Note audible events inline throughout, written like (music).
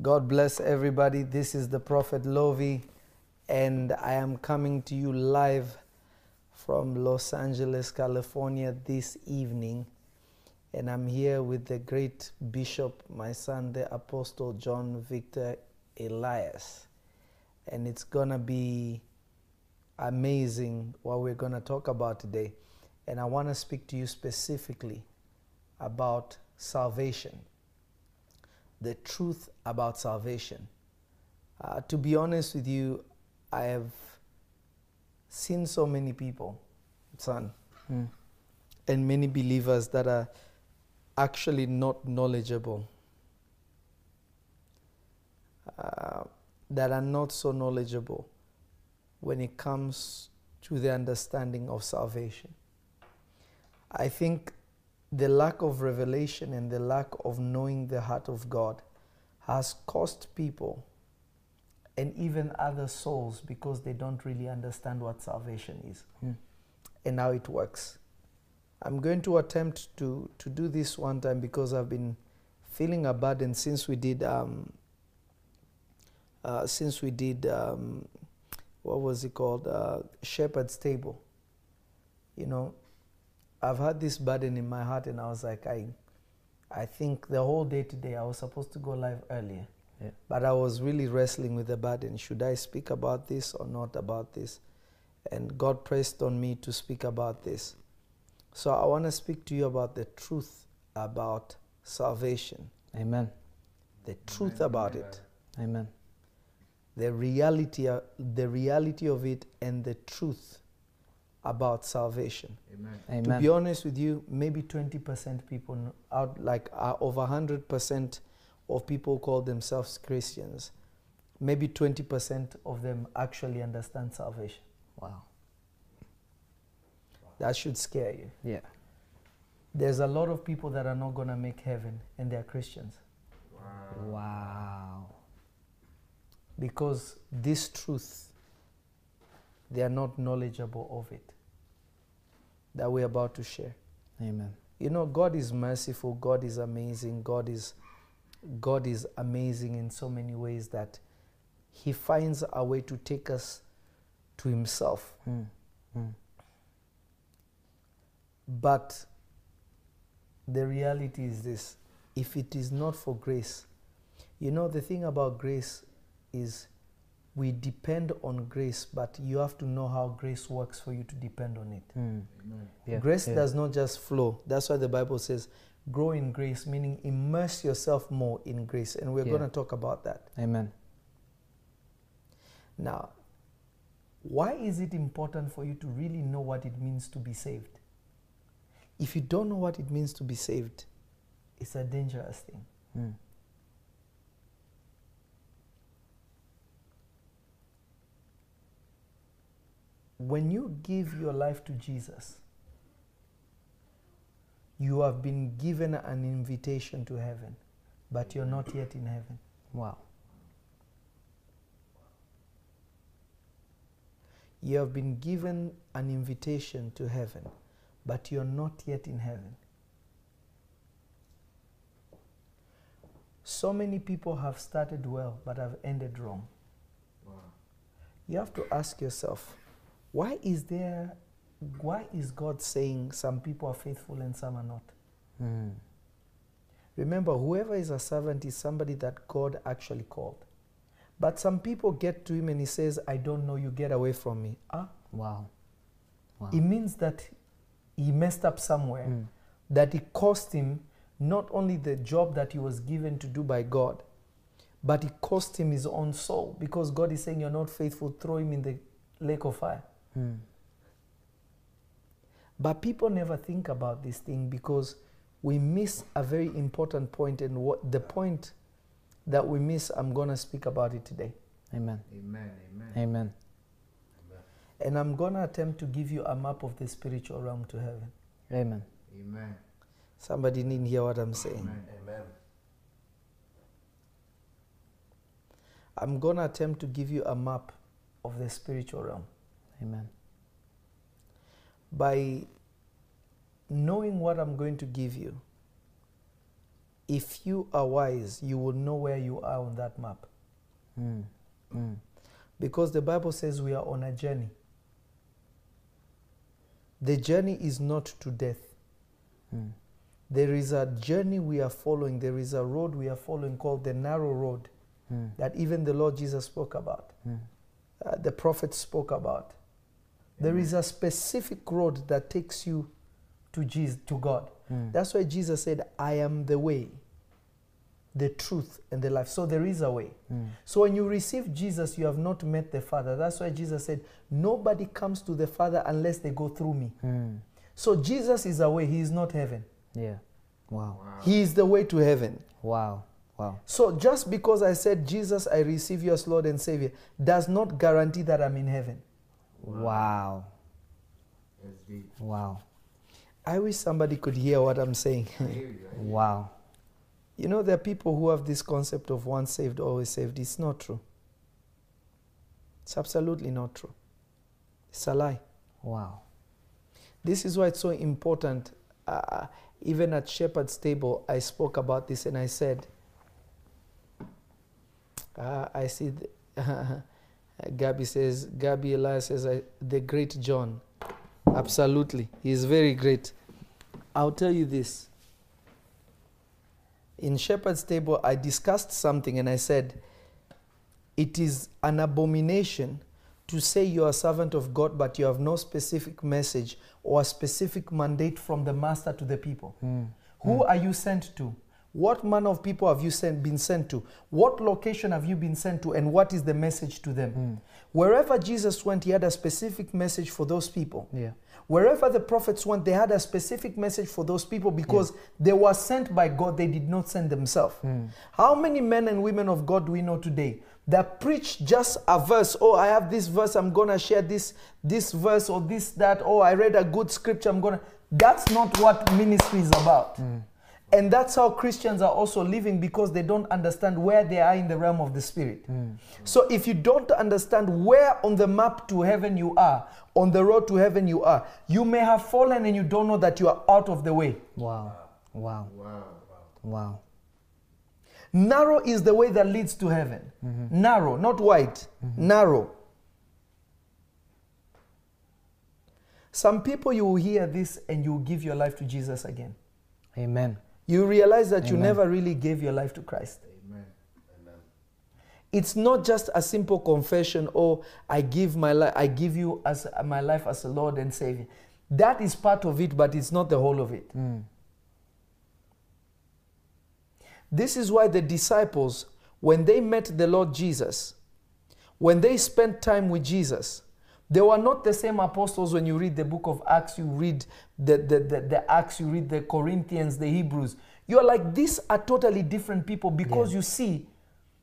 God bless everybody. This is the Prophet Lovy, and I am coming to you live from Los Angeles, California this evening. And I'm here with the great bishop, my son, the Apostle John Victor Elias. And it's going to be amazing what we're going to talk about today. And I want to speak to you specifically about salvation, the truth about salvation. Uh, to be honest with you, I have seen so many people, son, and many believers that are actually not knowledgeable, uh, that are not so knowledgeable when it comes to the understanding of salvation. I think the lack of revelation and the lack of knowing the heart of God has cost people and even other souls because they don't really understand what salvation is and how it works. I'm going to attempt to, to do this one time because I've been feeling a burden since we did um, uh, since we did um, what was it called uh, Shepherd's Table. You know, I've had this burden in my heart, and I was like, I, I think the whole day today I was supposed to go live earlier, Yeah. but I was really wrestling with the burden. Should I speak about this or not about this? And God pressed on me to speak about this. So I want to speak to you about the truth about salvation, Amen. the truth about it, Amen. the reality, uh, the reality of it, and the truth about salvation. Amen. To be honest with you, maybe 20% people kn- out like are over 100% of people call themselves Christians. Maybe 20% of them actually understand salvation. wow. That should scare you. Yeah. There's a lot of people that are not going to make heaven and they're Christians Wow. because this truth they are not knowledgeable of it that we're about to share. Amen. You know, God is merciful, God is amazing, God is God is amazing in so many ways that He finds a way to take us to Himself. Mm. Mm. But the reality is this if it is not for grace, you know, the thing about grace is we depend on grace, but you have to know how grace works for you to depend on it. Mm. Yeah. Grace yeah. does not just flow. That's why the Bible says, grow in grace, meaning immerse yourself more in grace. And we're Yeah. going to talk about that. Amen. Now, why is it important for you to really know what it means to be saved? If you don't know what it means to be saved, it's a dangerous thing. Mm. When you give your life to Jesus, you have been given an invitation to heaven, but you're not yet in heaven. Wow. You have been given an invitation to heaven, but you're not yet in heaven. So many people have started well, but have ended wrong. Wow. You have to ask yourself, why is there, why is God saying some people are faithful and some are not? Mm. Remember, whoever is a servant is somebody that God actually called. But some people get to him and he says, I don't know you, get away from me. Ah, Wow. Wow. it means that he messed up somewhere, Mm. that it cost him not only the job that he was given to do by God, but it cost him his own soul because God is saying, You're not faithful, throw him in the lake of fire. Mm. But people never think about this thing because we miss a very important point, and what the point that we miss, I'm going to speak about it today. Amen. Amen. Amen. Amen. And I'm going to attempt to give you a map of the spiritual realm to heaven. Amen. Amen. Somebody didn't hear what I'm saying. Amen. Amen. I'm going to attempt to give you a map of the spiritual realm. Amen. By knowing what I'm going to give you, if you are wise, you will know where you are on that map. Mm. Mm. Because the Bible says we are on a journey. The journey is not to death. Mm. There is a journey we are following, there is a road we are following called the narrow road Mm. that even the Lord Jesus spoke about, Mm. uh, the prophets spoke about. There is a specific road that takes you to Jesus, to God. Mm. That's why Jesus said, I am the way, the truth, and the life. So there is a way. Mm. So when you receive Jesus, you have not met the Father. That's why Jesus said, Nobody comes to the Father unless they go through me. Mm. So Jesus is a way, He is not heaven. Yeah. Wow. He is the way to heaven. Wow. Wow. So just because I said, Jesus, I receive you as Lord and Savior, does not guarantee that I'm in heaven. Wow. That's deep. Wow. I wish somebody could hear what I'm saying. I hear you. I hear. Wow. you know, there are people who have this concept of once saved, always saved. It's not true. It's absolutely not true. It's a lie. Wow. This is why it's so important. Uh, even at Shepherd's table, I spoke about this and I said, uh, I see, (laughs) Gabby says, Gabby Elias says, the great John. Absolutely. He is very great. I'll tell you this. In Shepherd's table, I discussed something and I said, it is an abomination to say you're a servant of God, but you have no specific message or a specific mandate from the master to the people. Mm. Who are you sent to? What manner of people have you sent, been sent to? What location have you been sent to? And what is the message to them? Mm. Wherever Jesus went, he had a specific message for those people. Yeah. Wherever the prophets went, they had a specific message for those people because they were sent by God, they did not send themselves. Mm. How many men and women of God do we know today that preach just a verse? Oh, I have this verse, I'm gonna share this this verse or this that. Oh, I read a good scripture, I'm gonna. That's not what ministry is about. And that's how Christians are also living because they don't understand where they are in the realm of the spirit. Hmm. So if you don't understand where on the map to heaven you are, on the road to heaven you are, you may have fallen and you don't know that you are out of the way. Wow. Wow. Wow. Wow. Narrow is the way that leads to heaven. Mm-hmm. Narrow, not wide. Mm-hmm. Narrow. Some people you will hear this and you will give your life to Jesus again. Amen. You realize that you never really gave your life to Christ. Amen. Amen. It's not just a simple confession, oh, I give my life, I give you as my life as a Lord and Savior. That is part of it, but it's not the whole of it. Mm. This is why the disciples, when they met the Lord Jesus, when they spent time with Jesus, they were not the same apostles when you read the book of Acts, you read the, the, the, the Acts, you read the Corinthians, the Hebrews. You're like, these are totally different people because you see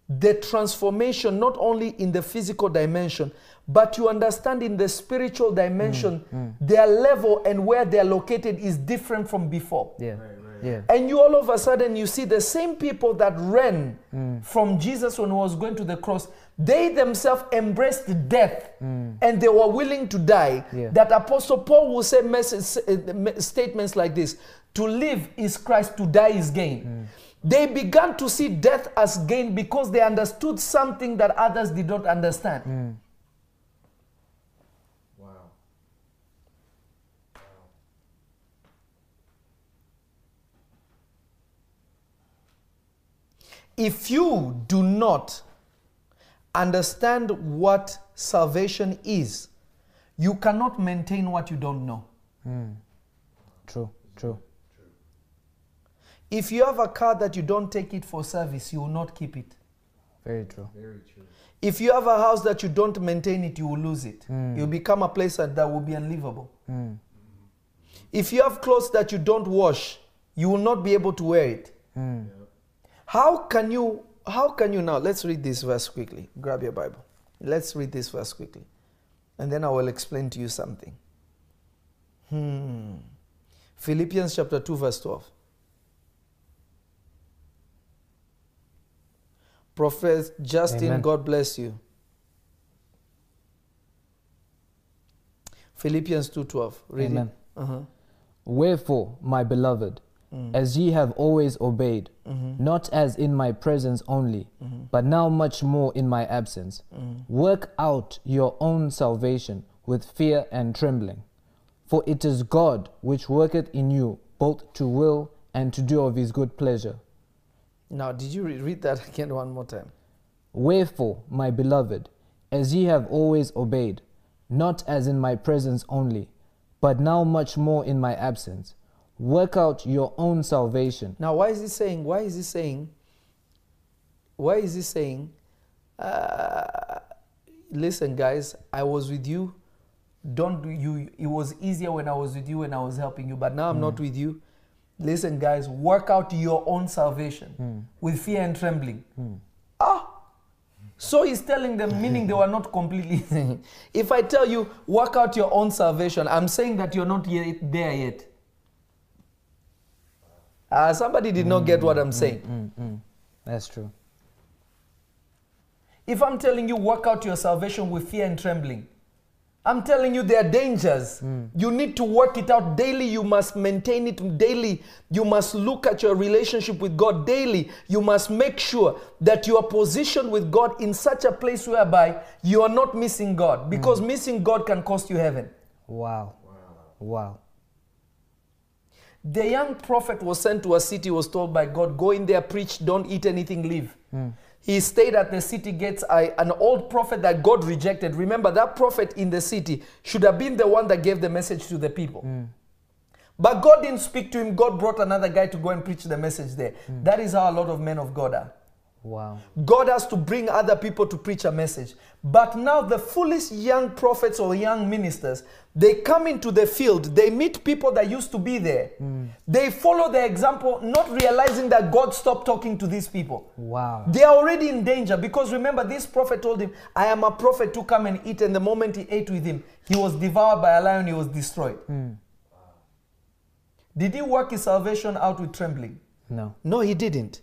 the transformation not only in the physical dimension, but you understand in the spiritual dimension, mm, mm. their level and where they're located is different from before. Yeah. Right, right. Yeah. And you all of a sudden you see the same people that ran mm. from Jesus when he was going to the cross, they themselves embraced death mm. and they were willing to die. Yeah. That Apostle Paul will say message, uh, statements like this To live is Christ, to die is gain. Mm. They began to see death as gain because they understood something that others did not understand. Mm. Wow. If you do not understand what salvation is, you cannot maintain what you don't know. True. True. True. If you have a car that you don't take it for service, you will not keep it. Very true. Very true. If you have a house that you don't maintain it, you will lose it. You'll become a place that, that will be unlivable. Mm. If you have clothes that you don't wash, you will not be able to wear it. Mm. How can you how can you now let's read this verse quickly. Grab your Bible. Let's read this verse quickly. And then I will explain to you something. Hmm. Philippians chapter 2 verse 12. Prophet Justin, Amen. God bless you. Philippians 2:12. Read Amen. it. Uh-huh. Wherefore, my beloved, as ye have always obeyed, Mm-hmm. not as in my presence only, but now much more in my absence. Mm-hmm. Work out your own salvation with fear and trembling. For it is God which worketh in you both to will and to do of his good pleasure. Now, did you re- read that (laughs) again one more time? Wherefore, my beloved, as ye have always obeyed, not as in my presence only, but now much more in my absence, work out your own salvation. Now, why is he saying? Why is he saying? Why is he saying? Uh, listen, guys, I was with you. Don't you. It was easier when I was with you and I was helping you, but now I'm not with you. Listen, guys, work out your own salvation with fear and trembling. Ah. So he's telling them, meaning they were not completely. (laughs) (laughs) if I tell you, work out your own salvation, I'm saying that you're not yet there yet. Ah, somebody did not get what I'm saying. Mm, mm. That's true. If I'm telling you work out your salvation with fear and trembling, I'm telling you there are dangers. You need to work it out daily. You must maintain it daily. You must look at your relationship with God daily. You must make sure that you are positioned with God in such a place whereby you are not missing God because missing God can cost you heaven. Wow. Wow. Wow. The young prophet was sent to a city, was told by God, Go in there, preach, don't eat anything, leave. Hmm. He stayed at the city gates. I, an old prophet that God rejected. Remember, that prophet in the city should have been the one that gave the message to the people. Hmm. But God didn't speak to him. God brought another guy to go and preach the message there. Hmm. That is how a lot of men of God are. Wow. God has to bring other people to preach a message. But now the foolish young prophets or young ministers, they come into the field, they meet people that used to be there. Hmm. They follow the example, not realizing that God stopped talking to these people. Wow. They are already in danger because remember, this prophet told him, I am a prophet to come and eat. And the moment he ate with him, he was devoured by a lion, he was destroyed. Hmm. Did he work his salvation out with trembling? No. No, he didn't.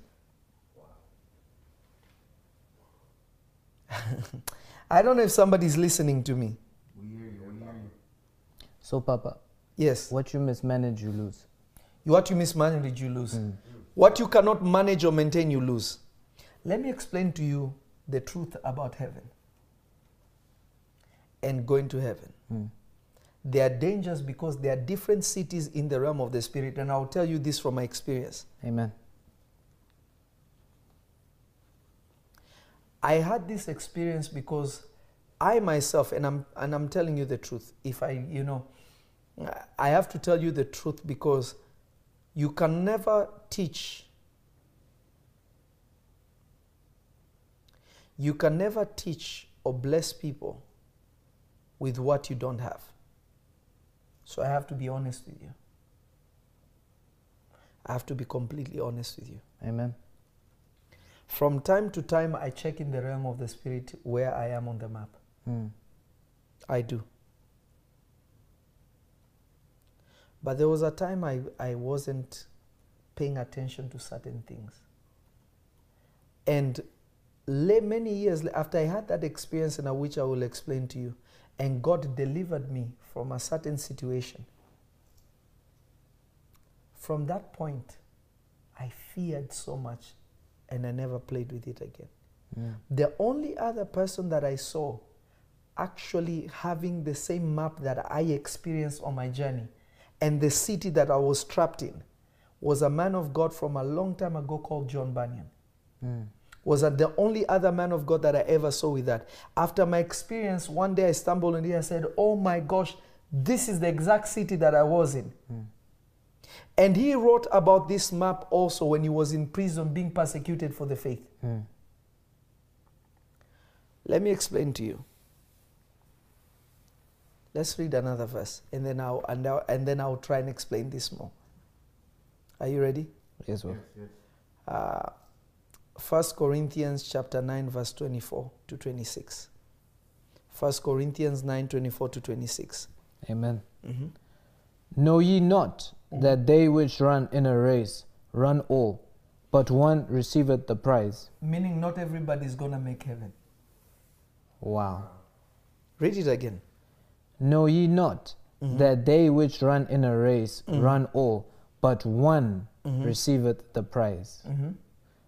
(laughs) I don't know if somebody's listening to me. We hear you. We hear you. So, Papa, Yes. what you mismanage, you lose. What you mismanage, you lose. Hmm. What you cannot manage or maintain, you lose. Let me explain to you the truth about heaven and going to heaven. Hmm. There are dangers because there are different cities in the realm of the spirit, and I'll tell you this from my experience. Amen. I had this experience because I myself, and I'm and I'm telling you the truth. If I, you know, I have to tell you the truth because you can never teach. You can never teach or bless people with what you don't have. So I have to be honest with you. I have to be completely honest with you. Amen. From time to time, I check in the realm of the spirit where I am on the map. Mm. I do. But there was a time I, I wasn't paying attention to certain things. And many years after I had that experience, and which I will explain to you, and God delivered me from a certain situation. From that point, I feared so much and I never played with it again. Mm. The only other person that I saw actually having the same map that I experienced on my journey and the city that I was trapped in was a man of God from a long time ago called John Bunyan. Mm. Was that the only other man of God that I ever saw with that? After my experience, one day I stumbled on it and said, Oh my gosh, this is the exact city that I was in. And he wrote about this map also when he was in prison being persecuted for the faith. Mm. Let me explain to you. Let's read another verse, and then I'll and, I'll, and then I'll try and explain this more. Are you ready? Yes, well. Yes, yes. Uh, 1 Corinthians chapter 9, verse 24 to 26. 1 Corinthians 9, 24 to 26. Amen. Mhm. Know ye not that they which run in a race run all, but one receiveth the prize? Meaning, not everybody is going to make heaven. Wow. Read it again. Know ye not Mhm. that they which run in a race Mhm. run all, but one receiveth the prize. Mhm.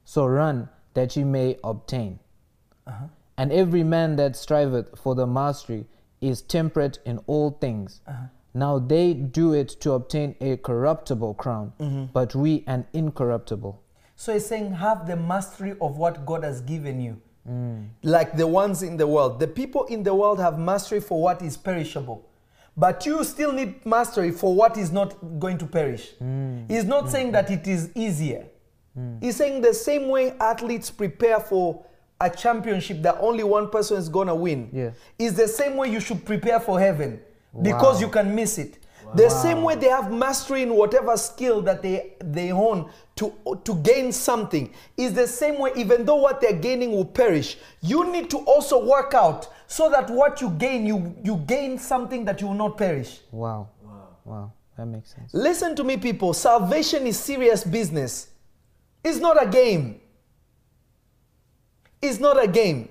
So run that ye may obtain. Uh-huh. And every man that striveth for the mastery is temperate in all things. Uh-huh. Now they do it to obtain a corruptible crown, Mm-hmm. but we an incorruptible. So he's saying, have the mastery of what God has given you. Mm. Like the ones in the world. The people in the world have mastery for what is perishable. But you still need mastery for what is not going to perish. Mm. He's not saying that it is easier. He's saying the same way athletes prepare for a championship that only one person is going to win. Yeah. Is the same way you should prepare for heaven because Wow. you can miss it. The same way they have mastery in whatever skill that they, they own to, to gain something is the same way, even though what they're gaining will perish, you need to also work out so that what you gain, you, you gain something that you will not perish. Wow. Wow. That makes sense. Listen to me, people. Salvation is serious business. It's not a game. It's not a game.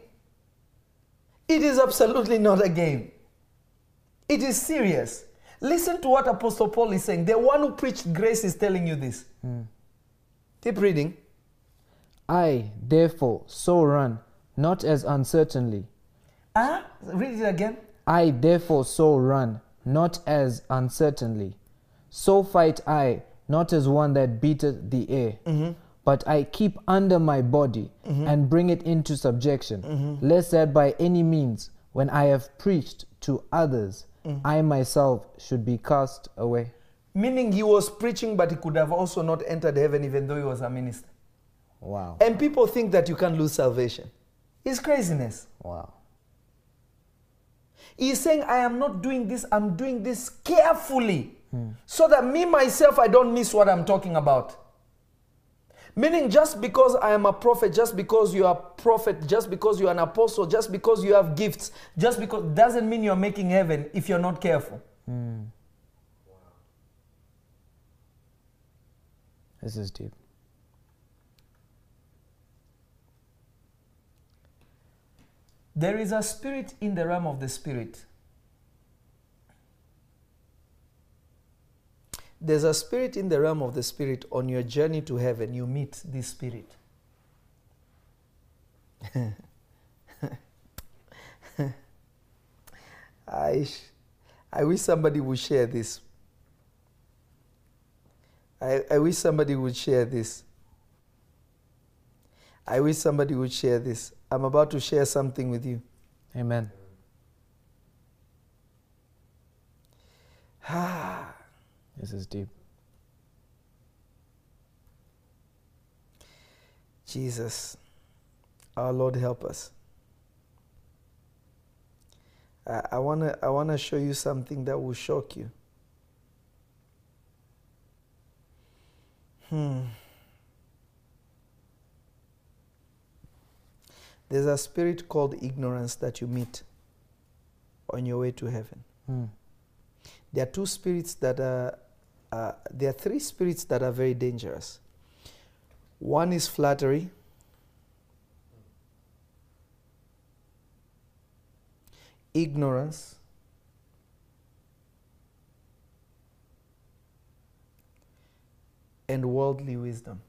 It is absolutely not a game. It is serious. Listen to what Apostle Paul is saying. The one who preached grace is telling you this. Hmm. Keep reading. I, therefore, so run, not as uncertainly. Ah, read it again. I, therefore, so run, not as uncertainly. So fight I, not as one that beateth the air, mm-hmm. but I keep under my body mm-hmm. and bring it into subjection, mm-hmm. lest that by any means, when I have preached to others, Mm-hmm. I myself should be cast away. Meaning he was preaching, but he could have also not entered heaven even though he was a minister. Wow. And people think that you can lose salvation. It's craziness. Wow. He's saying, I am not doing this, I'm doing this carefully. So that me, myself, I don't miss what I'm talking about. Meaning, just because I am a prophet, just because you are a prophet, just because you're an apostle, just because you have gifts, just because doesn't mean you're making heaven if you're not careful. Hmm. This is deep. There is a spirit in the realm of the spirit. There's a spirit in the realm of the spirit. On your journey to heaven, you meet this spirit. (laughs) I, I wish somebody would share this. I, I wish somebody would share this. I wish somebody would share this. I'm about to share something with you. Amen. (sighs) Ah. This is deep. Jesus, our Lord, help us. I, I wanna, I wanna show you something that will shock you. Hmm. There's a spirit called ignorance that you meet on your way to heaven. Mm. There are two spirits that are, uh, there are three spirits that are very dangerous. One is flattery, ignorance, and worldly wisdom.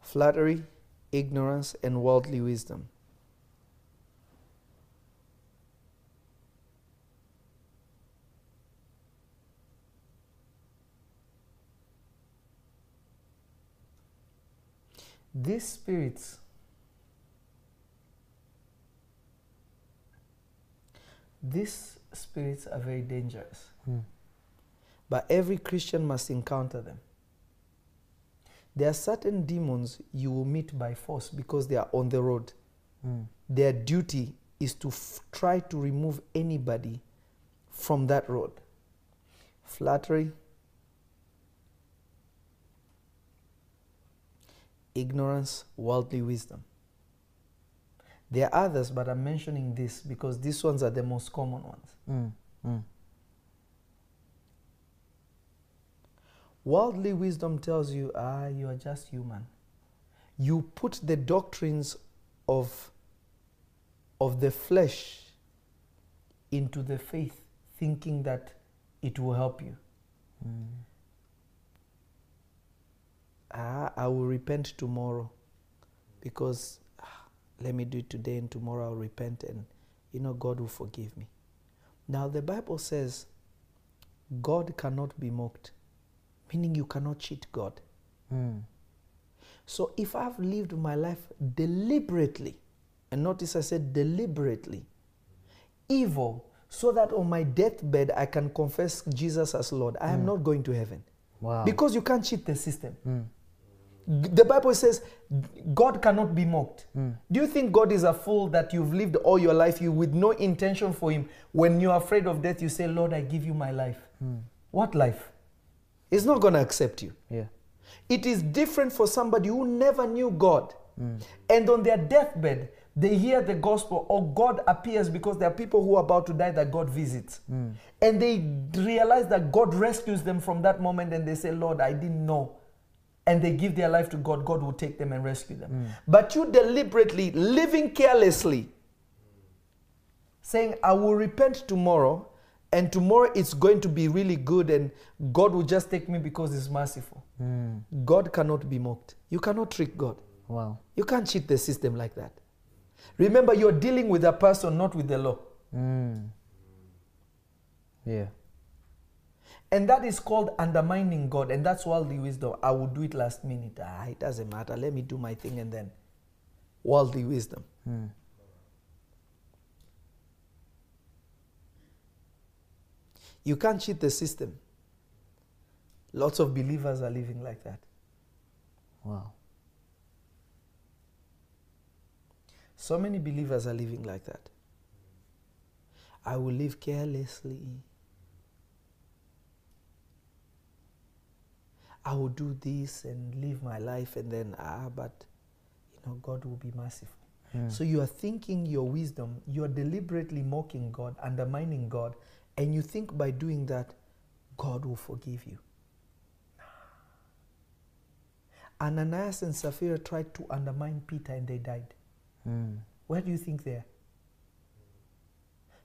Flattery, ignorance, and worldly wisdom. These spirits, these spirits are very dangerous. Mm. But every Christian must encounter them. There are certain demons you will meet by force because they are on the road. Mm. Their duty is to f- try to remove anybody from that road. Flattery, ignorance, worldly wisdom. There are others, but I'm mentioning this because these ones are the most common ones. Mm. Mm. Worldly wisdom tells you, ah, you are just human. You put the doctrines of, of the flesh into the faith, thinking that it will help you. Ah, I will repent tomorrow because ah, let me do it today and tomorrow I'll repent and you know God will forgive me. Now the Bible says God cannot be mocked, meaning you cannot cheat God. Mm. So if I've lived my life deliberately, and notice I said deliberately, evil, so that on my deathbed I can confess Jesus as Lord, I am not going to heaven. Wow. Because you can't cheat the system. Mm. The Bible says God cannot be mocked. Mm. Do you think God is a fool that you've lived all your life you with no intention for him? When you're afraid of death, you say, Lord, I give you my life. Mm. What life? He's not going to accept you. Yeah. It is different for somebody who never knew God. Mm. And on their deathbed, they hear the gospel or God appears because there are people who are about to die that God visits. Mm. And they realize that God rescues them from that moment and they say, Lord, I didn't know. And they give their life to God, God will take them and rescue them. But you deliberately, living carelessly, saying, I will repent tomorrow, and tomorrow it's going to be really good, and God will just take me because He's merciful. Mm. God cannot be mocked. You cannot trick God. Wow. You can't cheat the system like that. Remember, you're dealing with a person, not with the law. Mm. Yeah. And that is called undermining God, and that's worldly wisdom. I will do it last minute. Ah, it doesn't matter. Let me do my thing and then worldly wisdom. Mm. You can't cheat the system. Lots of believers are living like that. Wow. So many believers are living like that. I will live carelessly. I will do this and live my life, and then, ah, but, you know, God will be merciful. Mm. So you are thinking your wisdom, you are deliberately mocking God, undermining God, and you think by doing that, God will forgive you. Ananias and Sapphira tried to undermine Peter and they died. Mm. Where do you think they are?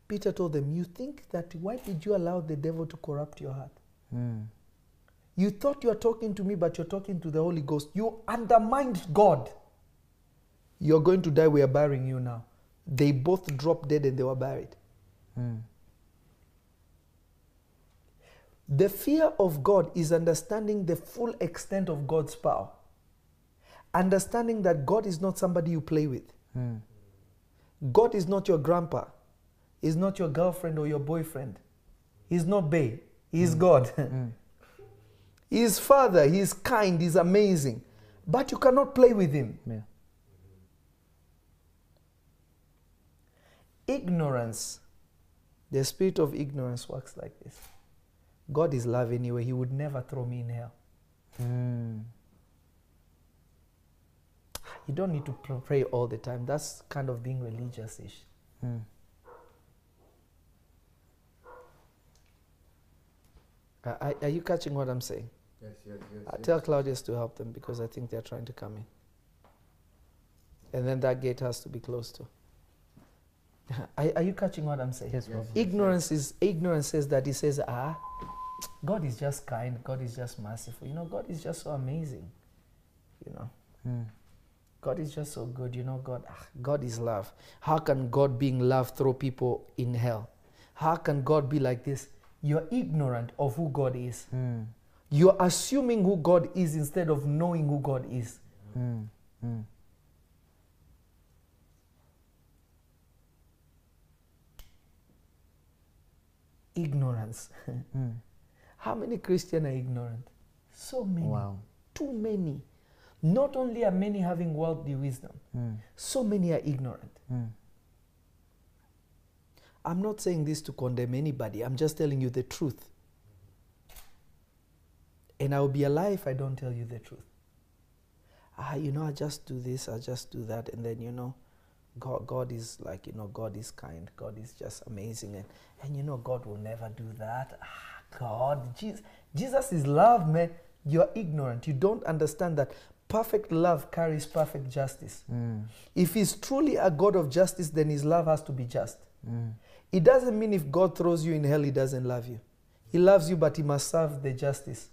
Peter told them, You think that why did you allow the devil to corrupt your heart? Mm. You thought you are talking to me, but you're talking to the Holy Ghost. You undermined God. You're going to die. We are burying you now. They both dropped dead and they were buried. Mm. The fear of God is understanding the full extent of God's power. Understanding that God is not somebody you play with. Mm. God is not your grandpa. He's not your girlfriend or your boyfriend. He's not Bay. He's God. (laughs) He's Father. He's kind. He's amazing. But you cannot play with Him. Yeah. Ignorance, the spirit of ignorance works like this. God is love anyway. He would never throw me in hell. Mm. You don't need to pray all the time. That's kind of being religious ish. Mm. Are, are you catching what I'm saying? Yes, yes, yes. Uh, yes. tell Claudius to help them because I think they're trying to come in. And then that gate has to be closed too. (laughs) are, are you catching what I'm saying? Yes, Yes. Robert. Ignorance is ignorance says that he says, ah, God is just kind, God is just merciful. You know, God is just so amazing. You know, Mm. God is just so good. You know, God, ah, God is love. How can God being love throw people in hell? How can God be like this? You're ignorant of who God is. Mm. You're assuming who God is instead of knowing who God is. Mm. Mm. Ignorance. (laughs) Mm. How many Christians are ignorant? So many. Wow. Too many. Not only are many having worldly wisdom, Mm. so many are ignorant. I'm not saying this to condemn anybody, I'm just telling you the truth. And I will be a lie if I don't tell you the truth. Ah, you know, I just do this, I just do that, and then, you know, God, God is like, you know, God is kind, God is just amazing, and, and you know, God will never do that. Ah, God, Jesus, Jesus is love, man. You're ignorant. You don't understand that perfect love carries perfect justice. Mm. If He's truly a God of justice, then His love has to be just. Mm. It doesn't mean if God throws you in hell, He doesn't love you. He loves you, but he must serve the justice.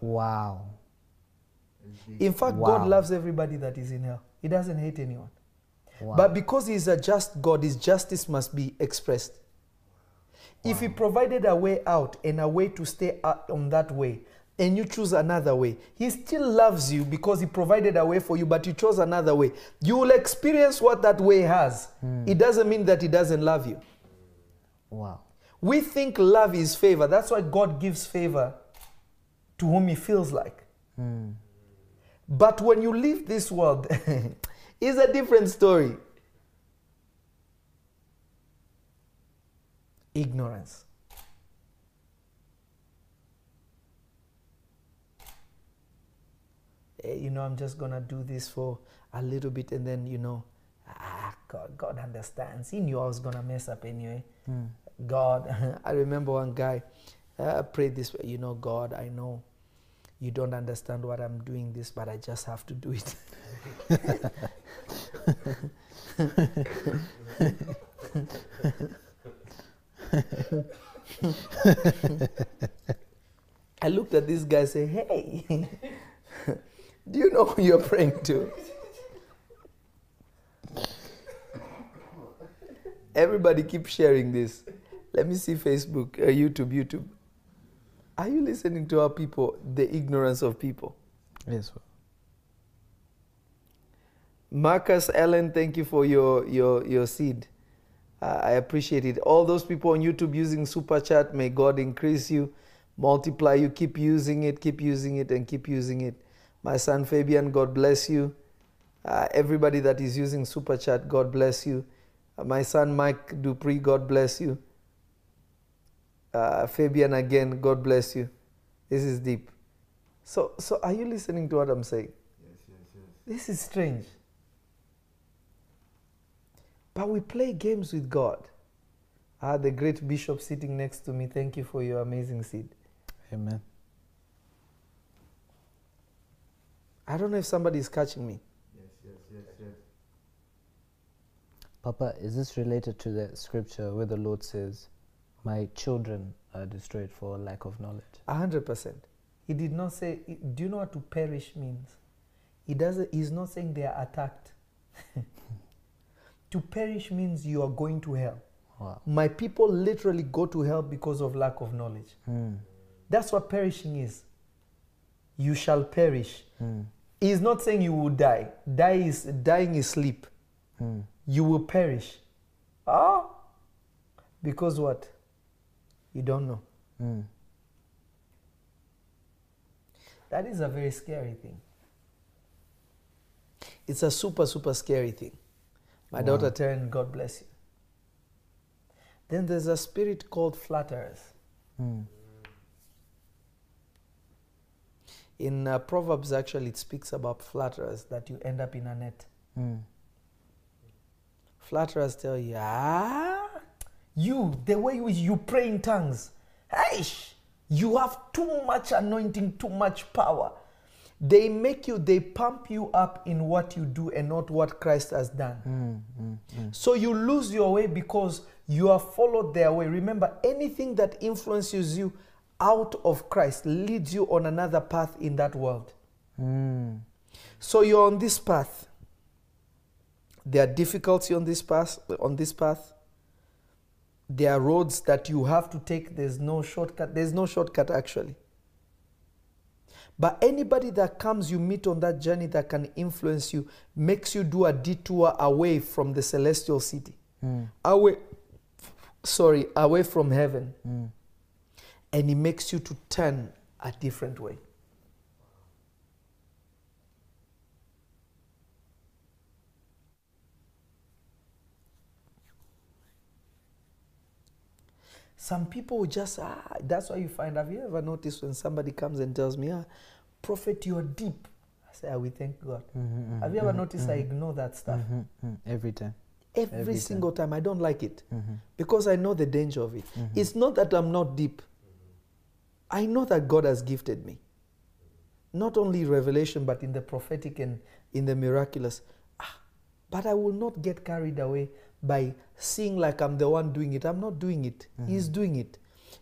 Wow. In fact, Wow. God loves everybody that is in hell. He doesn't hate anyone. Wow. But because He is a just God, His justice must be expressed. If He provided a way out and a way to stay on that way, and you choose another way, He still loves you because He provided a way for you, but you chose another way. You will experience what that way has. Hmm. It doesn't mean that He doesn't love you. Wow. We think love is favor. That's why God gives favor to whom He feels like. Mm. But when you leave this world, (laughs) it's a different story. Ignorance. Eh, You know, I'm just gonna do this for a little bit, and then you know, ah, God, God understands. He knew I was gonna mess up anyway. Mm. God, (laughs) I remember one guy uh, prayed this way, you know, God, I know you don't understand what I'm doing this, but I just have to do it. (laughs) I looked at this guy and said, Hey, (laughs) do you know who you're praying to? Everybody keep sharing this. Let me see Facebook, uh, YouTube, YouTube. Are you listening to our people, the ignorance of people? Yes. Marcus Ellen, thank you for your your your seed. Uh, I appreciate it. All those people on YouTube using Super Chat, may God increase you, multiply you, keep using it, keep using it, and keep using it. My son Fabian, God bless you. Uh, everybody that is using Super Chat, God bless you. Uh, my son Mike Dupree, God bless you. Uh, Fabian again, God bless you. This is deep. So, so are you listening to what I'm saying? Yes, yes, yes. This is strange. But we play games with God. Ah, the great bishop sitting next to me, thank you for your amazing seed. Amen. I don't know if somebody is catching me. Yes, yes, yes, yes. Papa, is this related to the scripture where the Lord says, My children are destroyed for lack of knowledge? A hundred percent. He did not say. Do you know what to perish means? He doesn't. He's not saying they are attacked. (laughs) to perish means you are going to hell. Wow. My people literally go to hell because of lack of knowledge. Mm. That's what perishing is. You shall perish. Mm. He's not saying you will die. Die is dying is sleep. Mm. You will perish. Ah, because what? You don't know. Mm. That is a very scary thing. It's a super, super scary thing. My Wow. daughter turned, God bless you. Then there's a spirit called flatterers. Mm. In uh, Proverbs, actually, it speaks about flatterers that you end up in a net. Mm. Flatterers tell you, ah, you, the way you, you pray in tongues, hey, you have too much anointing, too much power. They make you, they pump you up in what you do and not what Christ has done. Mm. Mm. Mm. So you lose your way because you have followed their way. Remember, anything that influences you out of Christ leads you on another path in that world. Mm. So you're on this path. There are difficulty on this path. On this path, there are roads that you have to take. There's no shortcut. There's no shortcut actually. But anybody that comes you meet on that journey that can influence you makes you do a detour away from the celestial city, Mm. away, sorry, away from heaven, Mm. and it makes you to turn a different way. Some people will just, ah, that's why you find, have you ever noticed when somebody comes and tells me, ah, prophet, you're deep? I say, ah, we thank God. Mhm, Have you ever mhm, noticed I ignore that stuff? Every time. Every, Every single time. I don't like it because I know the danger of it. It's not that I'm not deep. I know that God has gifted me. Not only revelation, but in the prophetic and in the miraculous. Ah, but I will not get carried away by seeing like I'm the one doing it. I'm not doing it. He's doing it.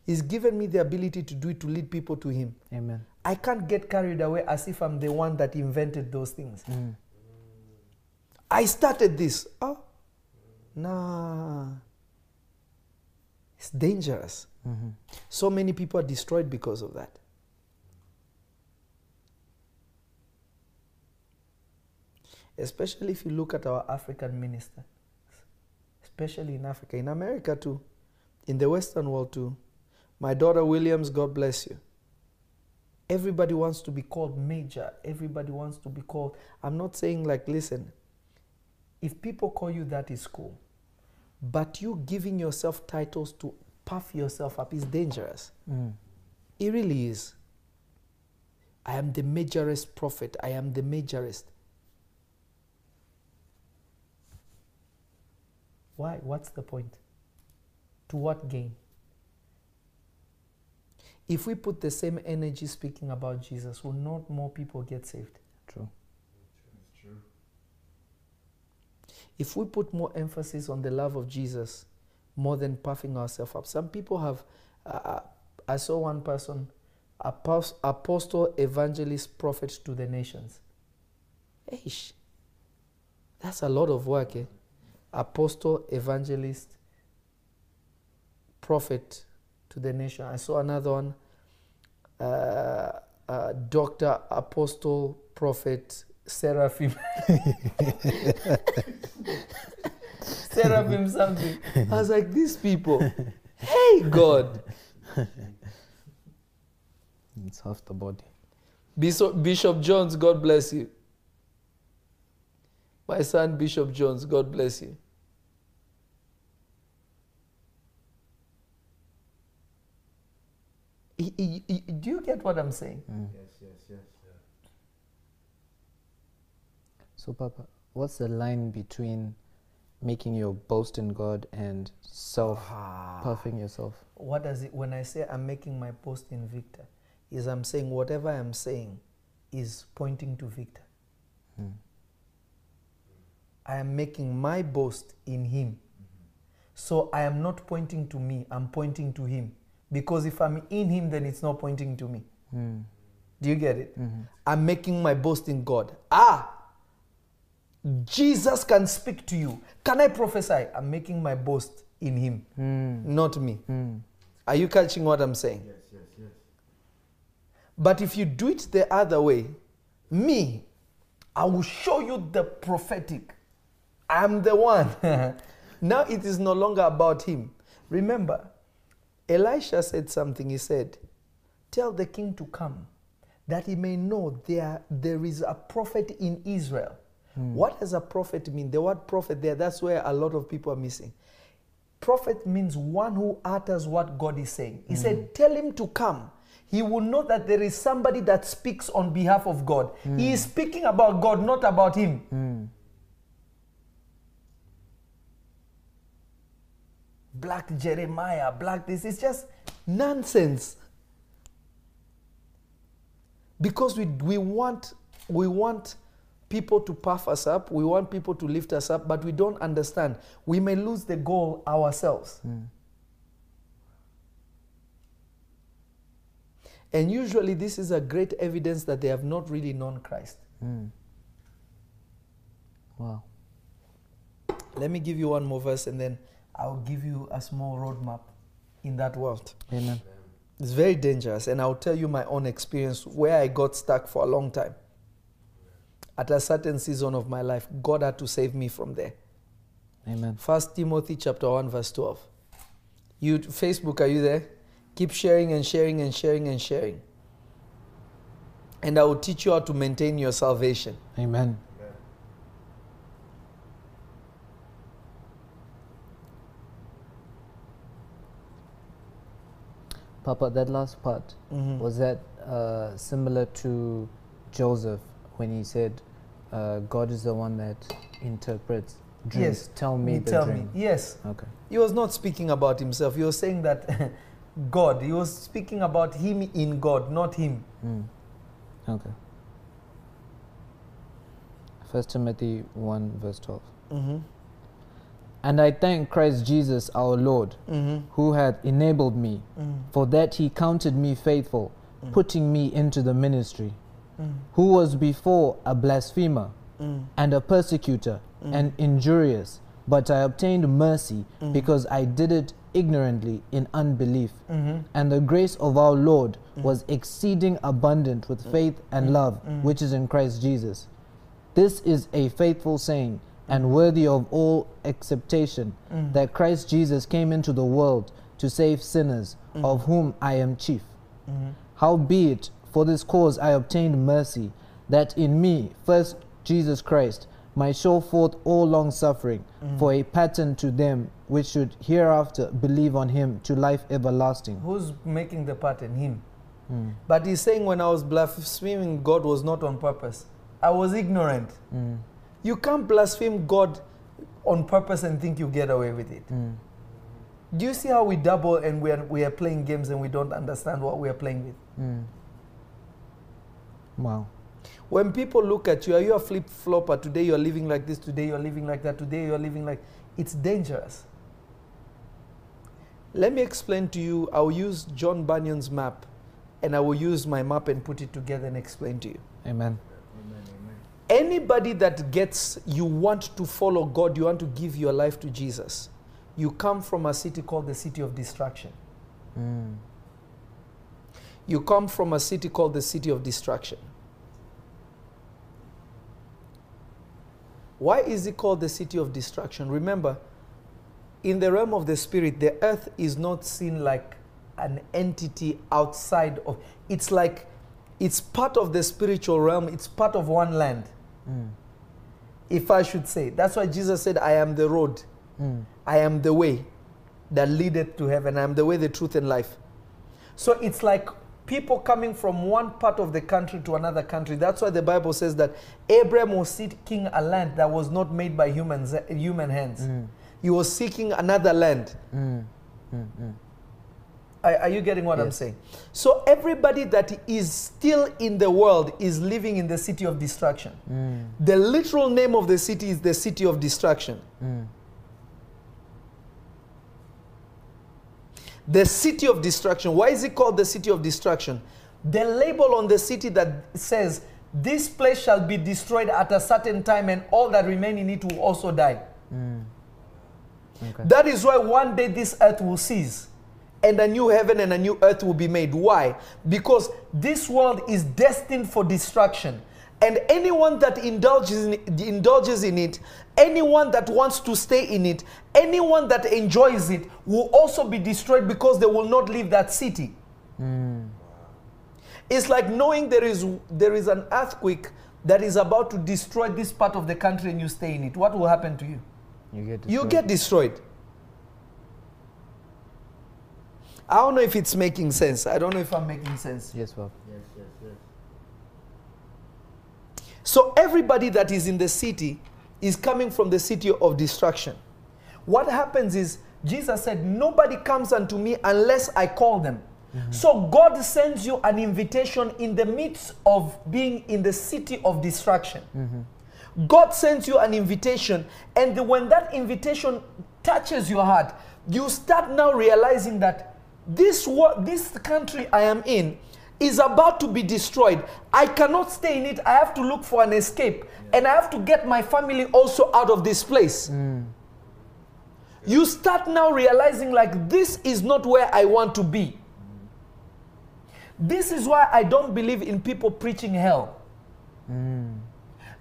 He's given me the ability to do it to lead people to Him. Amen. I can't get carried away as if I'm the one that invented those things. Mm. I started this. Oh, nah. It's dangerous. Mhm. So many people are destroyed because of that. Especially if you look at our African ministers, especially in Africa, in America too, in the Western world too. My daughter Williams, God bless you. Everybody wants to be called major. Everybody wants to be called. I'm not saying like, listen, if people call you that is cool. But you giving yourself titles to puff yourself up is dangerous. Mm. It really is. I am the majorist prophet. I am the majorist. Why? What's the point? To what gain? If we put the same energy speaking about Jesus, will not more people get saved? True. True. If we put more emphasis on the love of Jesus more than puffing ourselves up, some people have. Uh, I saw one person, apos- apostle, evangelist, prophet to the nations. Eish, that's a lot of work, eh? Apostle, evangelist, prophet to the nation. I saw another one, uh, uh, doctor, apostle, prophet, seraphim. (laughs) seraphim something. I was like, these people, hey God. It's half the body. Bishop, Bishop Jones, God bless you. My son, Bishop Jones, God bless you. He- he- he- do you get what I'm saying? Mm. Yes, yes, yes. So, Papa, what's the line between making your boast in God and self puffing yourself? What does it, when I say I'm making my boast in Victor, is I'm saying whatever I'm saying is pointing to Victor. Mm. I am making my boast in him. So I am not pointing to me, I'm pointing to him. Because if I'm in him, then it's not pointing to me. Mm. Do you get it? Mhm. I'm making my boast in God. Ah, Jesus can speak to you. Can I prophesy? I'm making my boast in him, Mm. not me. Mm. Are you catching what I'm saying? Yes, yes, yes. But if you do it the other way, me, I will show you the prophetic. I'm the one. (laughs) now it is no longer about him. Remember, Elisha said something. He said, Tell the king to come, that he may know there, there is a prophet in Israel. Hmm. What does a prophet mean? The word prophet there, that's where a lot of people are missing. Prophet means one who utters what God is saying. He said, hmm. Tell him to come. He will know that there is somebody that speaks on behalf of God. He hmm. is speaking about God, not about him. Black Jeremiah, black this. It's just nonsense. Because we, we want we want people to puff us up, we want people to lift us up, but we don't understand. We may lose the goal ourselves. And usually this is a great evidence that they have not really known Christ. Mm. Wow. Let me give you one more verse and then I'll give you a small roadmap in that world. Amen. It's very dangerous, and I'll tell you my own experience where I got stuck for a long time. At a certain season of my life, God had to save me from there. Amen. First Timothy chapter 1, verse 12. You Facebook, are you there? Keep sharing and sharing and sharing and sharing. And I will teach you how to maintain your salvation. Amen. Papa, that last part Mhm. was that uh, similar to Joseph when he said, uh, "God is the one that interprets dreams. Yes. Tell me the tell dream." me. Yes. Okay. He was not speaking about himself. He was saying that (laughs) God, he was speaking about him in God, not him. Mm. Okay. First Timothy one verse twelve. Mm-hmm. And I thank Christ Jesus our Lord, Mhm. who hath enabled me, Mm. for that he counted me faithful, putting me into the ministry, Mm. who was before a blasphemer Mm. and a persecutor and injurious, but I obtained mercy because I did it ignorantly in unbelief. Mhm. And the grace of our Lord was exceeding abundant with faith and love, which is in Christ Jesus. This is a faithful saying and worthy of all acceptation mm. that Christ Jesus came into the world to save sinners, mm. of whom I am chief. Mm-hmm. Howbeit, for this cause I obtained mercy, that in me, first Jesus Christ, might show forth all long suffering, mm. for a pattern to them which should hereafter believe on him to life everlasting. Who's making the pattern? Him. Hmm. But he's saying when I was blaspheming God was not on purpose. I was ignorant. Hmm. You can't blaspheme God on purpose and think you get away with it. mm, Do you see how we double and we are, we are playing games and we don't understand what we are playing with? mm. Wow. When people look at you, are you a flip flopper? Today you're living like this, today you're living like that, today you're living like. It's dangerous. Let me explain to you. I'll use John Bunyan's map and I will use my map and put it together and explain to you. Amen. Anybody that gets you want to follow God, you want to give your life to Jesus, you come from a city called the city of destruction. Mm, You come from a city called the city of destruction. Why is it called the city of destruction? Remember, in the realm of the spirit, the earth is not seen like an entity outside of it's like it's part of the spiritual realm, it's part of one land. Mm, If I should say, that's why Jesus said, I am the road, mm, I am the way that leadeth to heaven. I am the way, the truth, and life. So it's like people coming from one part of the country to another country. That's why the Bible says that Abraham was seeking a land that was not made by humans, human hands. mm, He was seeking another land. Are, are you getting what I'm saying? So everybody that is still in the world is living in the city of destruction. Mm, The literal name of the city is the city of destruction. mm, The city of destruction. Why is it called the city of destruction? The label on the city that says, This place shall be destroyed at a certain time, and all that remain in it will also die. mm. Okay. That is why one day this earth will cease, and a new heaven and a new earth will be made. Why? Because this world is destined for destruction. And anyone that indulges in, indulges in it, anyone that wants to stay in it, anyone that enjoys it will also be destroyed because they will not leave that city. Mm, It's like knowing there is, there is an earthquake that is about to destroy this part of the country and you stay in it. What will happen to you? you get You get destroyed. I don't know if it's making sense. I don't know if I'm making sense. Yes, Bob. Yes, yes, yes. So everybody that is in the city is coming from the city of destruction. What happens is Jesus said, Nobody comes unto me unless I call them. Mm-hmm. So God sends you an invitation in the midst of being in the city of destruction. Mm-hmm. God sends you an invitation, and when that invitation touches your heart, you start now realizing that this this country I am in is about to be destroyed. I cannot stay in it. I have to look for an escape, and I have to get my family also out of this place. Mm. You start now realizing like this is not where I want to be. This is why I don't believe in people preaching hell. Mm.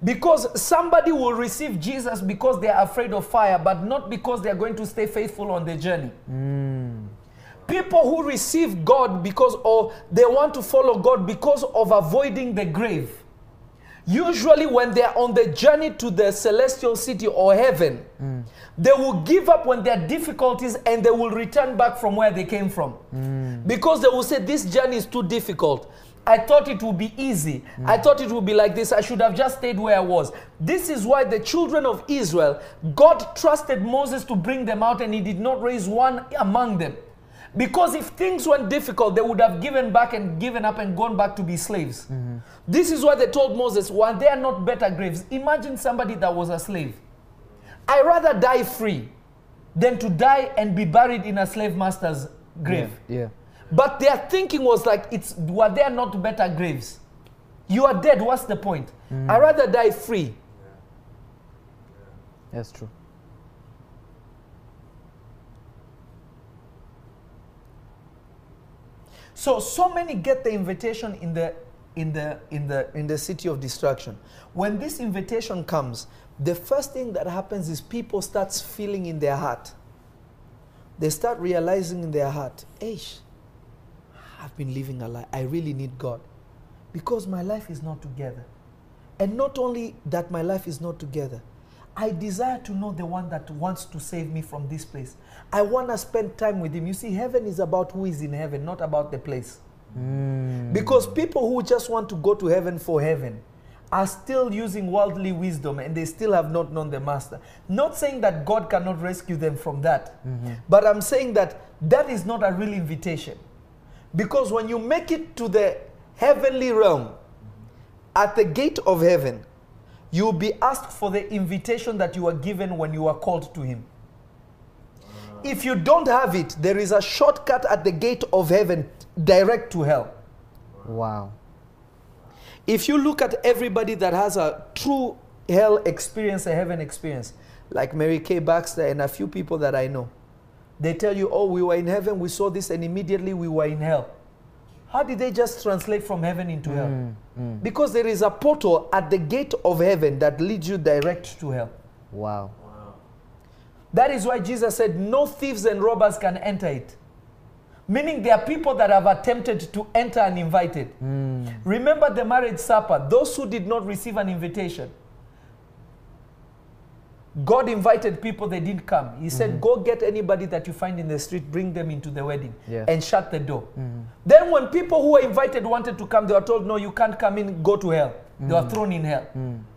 Because somebody will receive Jesus because they are afraid of fire, but not because they are going to stay faithful on the journey. Mm. People who receive God because or they want to follow God because of avoiding the grave. Usually, when they are on the journey to the celestial city or heaven, mm. they will give up when there are difficulties and they will return back from where they came from. Mm. Because they will say, This journey is too difficult. I thought it would be easy. I mm. thought it would be like this. I should have just stayed where I was. This is why the children of Israel, God trusted Moses to bring them out and he did not raise one among them. Because if things weren't difficult, they would have given back and given up and gone back to be slaves. This is why they told Moses, Were they are not better graves? Imagine somebody that was a slave. I rather die free than to die and be buried in a slave master's grave. Yeah. But their thinking was like, it's were there not better graves? You are dead, what's the point? Mm. I'd rather die free. That's true. So so many get the invitation in the in the in the in the city of destruction. When this invitation comes, the first thing that happens is people starts feeling in their heart. They start realizing in their heart, Eish, I've been living a lie. I really need God. Because my life is not together. And not only that my life is not together, I desire to know the one that wants to save me from this place. I want to spend time with him. You see, heaven is about who is in heaven, not about the place. Hmm. Because people who just want to go to heaven for heaven are still using worldly wisdom and they still have not known the master. Not saying that God cannot rescue them from that, mm-hmm. but I'm saying that that is not a real invitation. Because when you make it to the heavenly realm, at the gate of heaven, you will be asked for the invitation that you were given when you were called to Him. If you don't have it, there is a shortcut at the gate of heaven direct to hell. Wow. If you look at everybody that has a true hell experience, a heaven experience, like Mary K. Baxter and a few people that I know, they tell you, oh, we were in heaven, we saw this, and immediately we were in hell. How did they just translate from heaven into hell? Mm. Mm. Because there is a portal at the gate of heaven that leads you direct to hell. Wow. That is why Jesus said, No thieves and robbers can enter it. Meaning there are people that have attempted to enter uninvited. Mm. Remember the marriage supper, those who did not receive an invitation. God invited people, they didn't come. He said, mm-hmm. Go get anybody that you find in the street, bring them into the wedding, Yeah. and shut the door. Mm-hmm. Then, when people who were invited wanted to come, they were told, No, you can't come in, go to hell. They were mm-hmm. thrown in hell.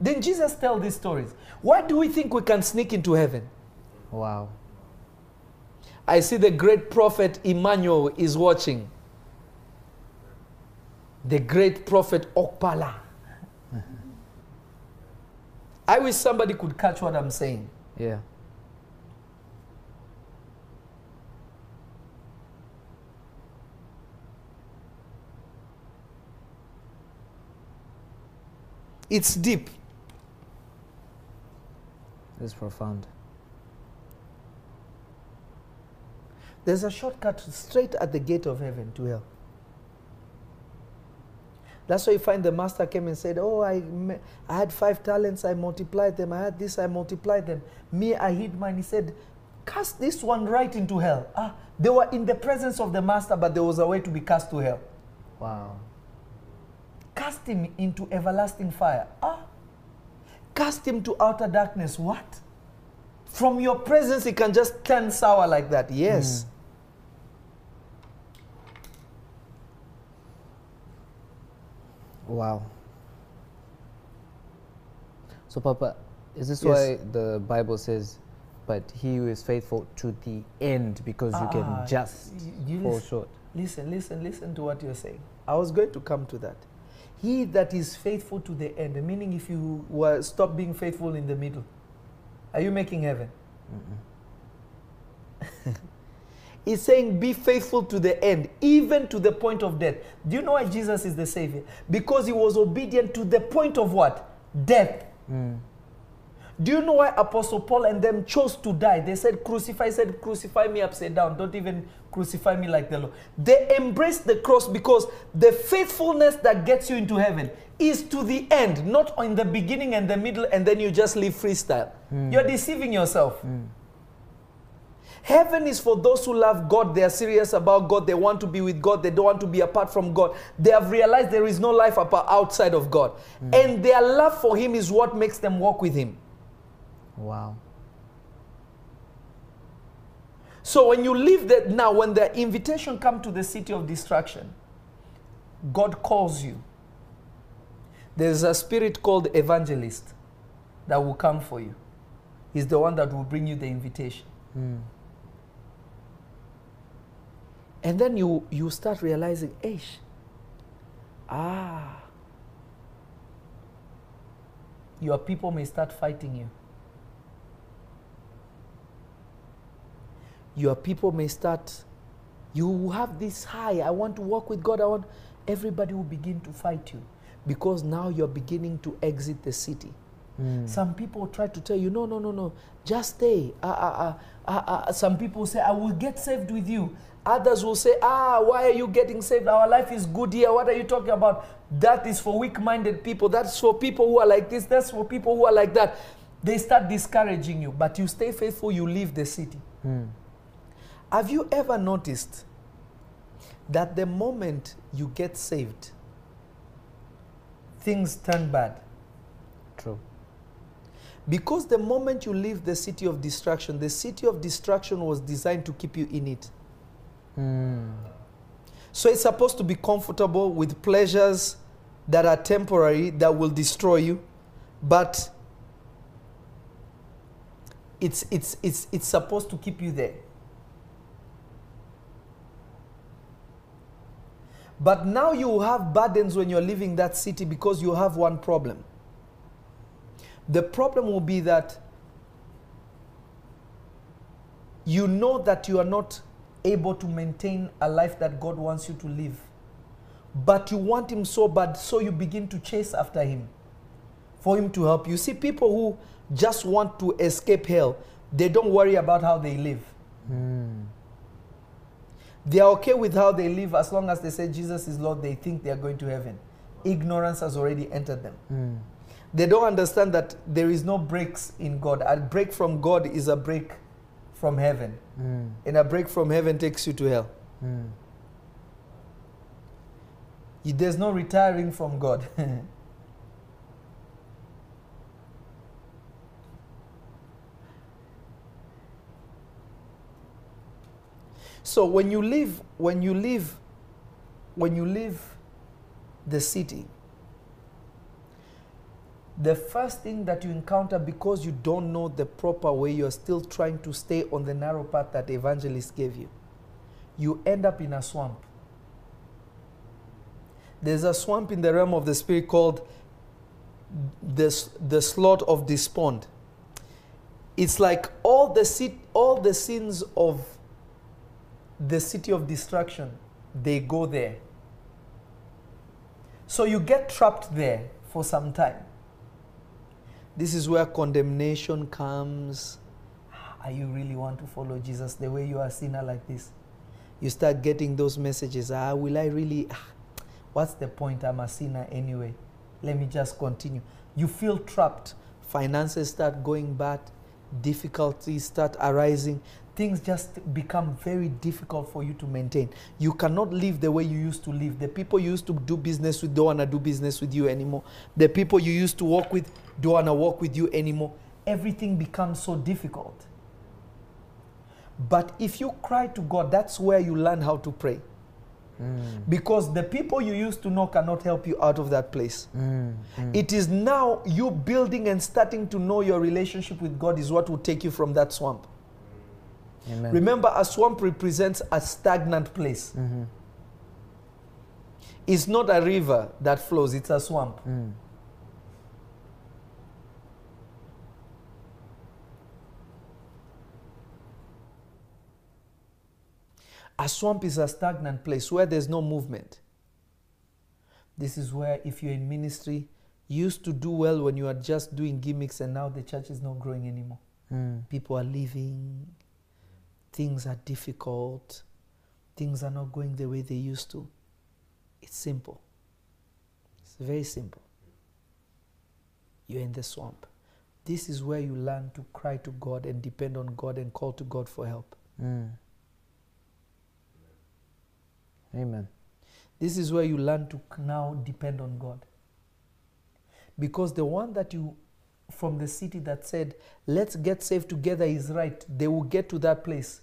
Then Jesus tell these stories. Why do we think we can sneak into heaven? Wow. I see the great prophet Emmanuel is watching. The great prophet Okpala. I wish somebody could catch what I'm saying. Yeah. It's deep. It's profound. There's a shortcut straight at the gate of heaven to hell. That's why you find the master came and said, Oh, I, I had five talents, I multiplied them. I had this, I multiplied them. Me, I hid mine. He said, Cast this one right into hell. Ah, they were in the presence of the master, but there was a way to be cast to hell. Wow. Cast him into everlasting fire. Ah, cast him to outer darkness. What? From your presence, he can just turn sour like that. Yes. Wow. So, Papa, is this Yes. why the Bible says, but he who is faithful to the end, because you Ah, can just you fall listen- short? Listen, listen, listen to what you're saying. I was going to come to that. He that is faithful to the end, meaning if you were stop being faithful in the middle, are you making heaven? (laughs) He's saying, be faithful to the end, even to the point of death. Do you know why Jesus is the Savior? Because he was obedient to the point of what? Death. Do you know why Apostle Paul and them chose to die? They said, Crucify, said, Crucify me upside down. Don't even crucify me like the Lord. They embraced the cross because the faithfulness that gets you into heaven is to the end, not in the beginning and the middle, and then you just live freestyle. Hmm. You're deceiving yourself. Hmm. Heaven is for those who love God. They are serious about God. They want to be with God. They don't want to be apart from God. They have realized there is no life apart, outside of God. Hmm. And their love for Him is what makes them walk with Him. Wow. So when you leave that now, when the invitation comes to the city of destruction, God calls you. There's a spirit called evangelist that will come for you. He's the one that will bring you the invitation. Hmm. And then you, you start realizing, Ish, ah, your people may start fighting you. your people may start, you have this high, I want to walk with God, I want, everybody will begin to fight you because now you're beginning to exit the city. Some people try to tell you, no, no, no, no, just stay. Uh, uh, uh. Some people say, I will get saved with you. Others will say, ah, why are you getting saved? Our life is good here. What are you talking about? That is for weak minded people. That's for people who are like this. That's for people who are like that. They start discouraging you, but you stay faithful, you leave the city. Have you ever noticed that the moment you get saved, things turn bad? True. Because the moment you leave the city of destruction, the city of destruction was designed to keep you in it. Hmm. So it's supposed to be comfortable with pleasures that are temporary, that will destroy you, but it's, it's, it's, it's supposed to keep you there. But now you have burdens when you're leaving that city because you have one problem. The problem will be that you know that you are not able to maintain a life that God wants you to live. But you want Him so bad, so you begin to chase after Him for Him to help you. See, people who just want to escape hell, they don't worry about how they live. Hmm. They are okay with how they live as long as they say Jesus is Lord, they think they are going to heaven. Ignorance has already entered them. Hmm. They don't understand that there is no breaks in God. A break from God is a break from heaven. Hmm. And a break from heaven takes you to hell. Hmm. You- There's no retiring from God. (laughs) so when you leave, when you leave, when you leave the city, the first thing that you encounter because you don't know the proper way, you're still trying to stay on the narrow path that evangelist gave you. You end up in a swamp. There's a swamp in the realm of the spirit called the, the Slough of Despond. It's like all the, all the sins of the city of destruction, they go there. So you get trapped there for some time. This is where condemnation comes. Are you really want to follow Jesus the way you are a sinner like this? You start getting those messages. Ah, will I really? ah, what's the point? I'm a sinner anyway. Let me just continue. You feel trapped. Finances start going bad. Difficulties start arising. Things just become very difficult for you to maintain. You cannot live the way you used to live. The people you used to do business with don't want to do business with you anymore. The people you used to work with don't want to work with you anymore. Everything becomes so difficult. But if you cry to God, that's where you learn how to pray. Hmm. Because the people you used to know cannot help you out of that place. Hmm. Hmm. It is now you building and starting to know your relationship with God is what will take you from that swamp. Amen. Remember, a swamp represents a stagnant place. Mm-hmm. It's not a river that flows, it's a swamp. Mm. A swamp is a stagnant place where there's no movement. This is where, if you're in ministry, you used to do well when you are just doing gimmicks, and now the church is not growing anymore. Mm. People are leaving, things are difficult, things are not going the way they used to. It's simple. It's very simple. You're in the swamp. This is where you learn to cry to God and depend on God and call to God for help. Mm. Amen. This is where you learn to now depend on God. Because the one that you, from the city that said, let's get saved together is right, they will get to that place.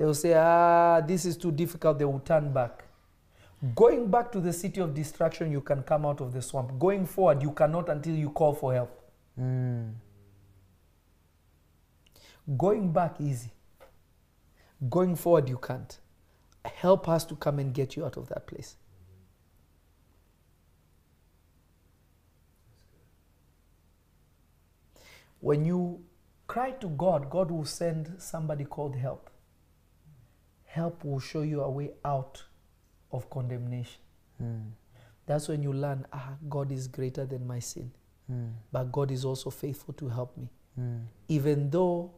They will say, ah, this is too difficult, they will turn back. Going back to the city of destruction, you can come out of the swamp. Going forward, you cannot until you call for help. Going back, easy. Going forward, you can't. Help us to come and get you out of that place. When you cry to God, God will send somebody called help. Help will show you a way out of condemnation. Mm. That's when you learn, ah, God is greater than my sin, Mm. but God is also faithful to help me. Mm. Even though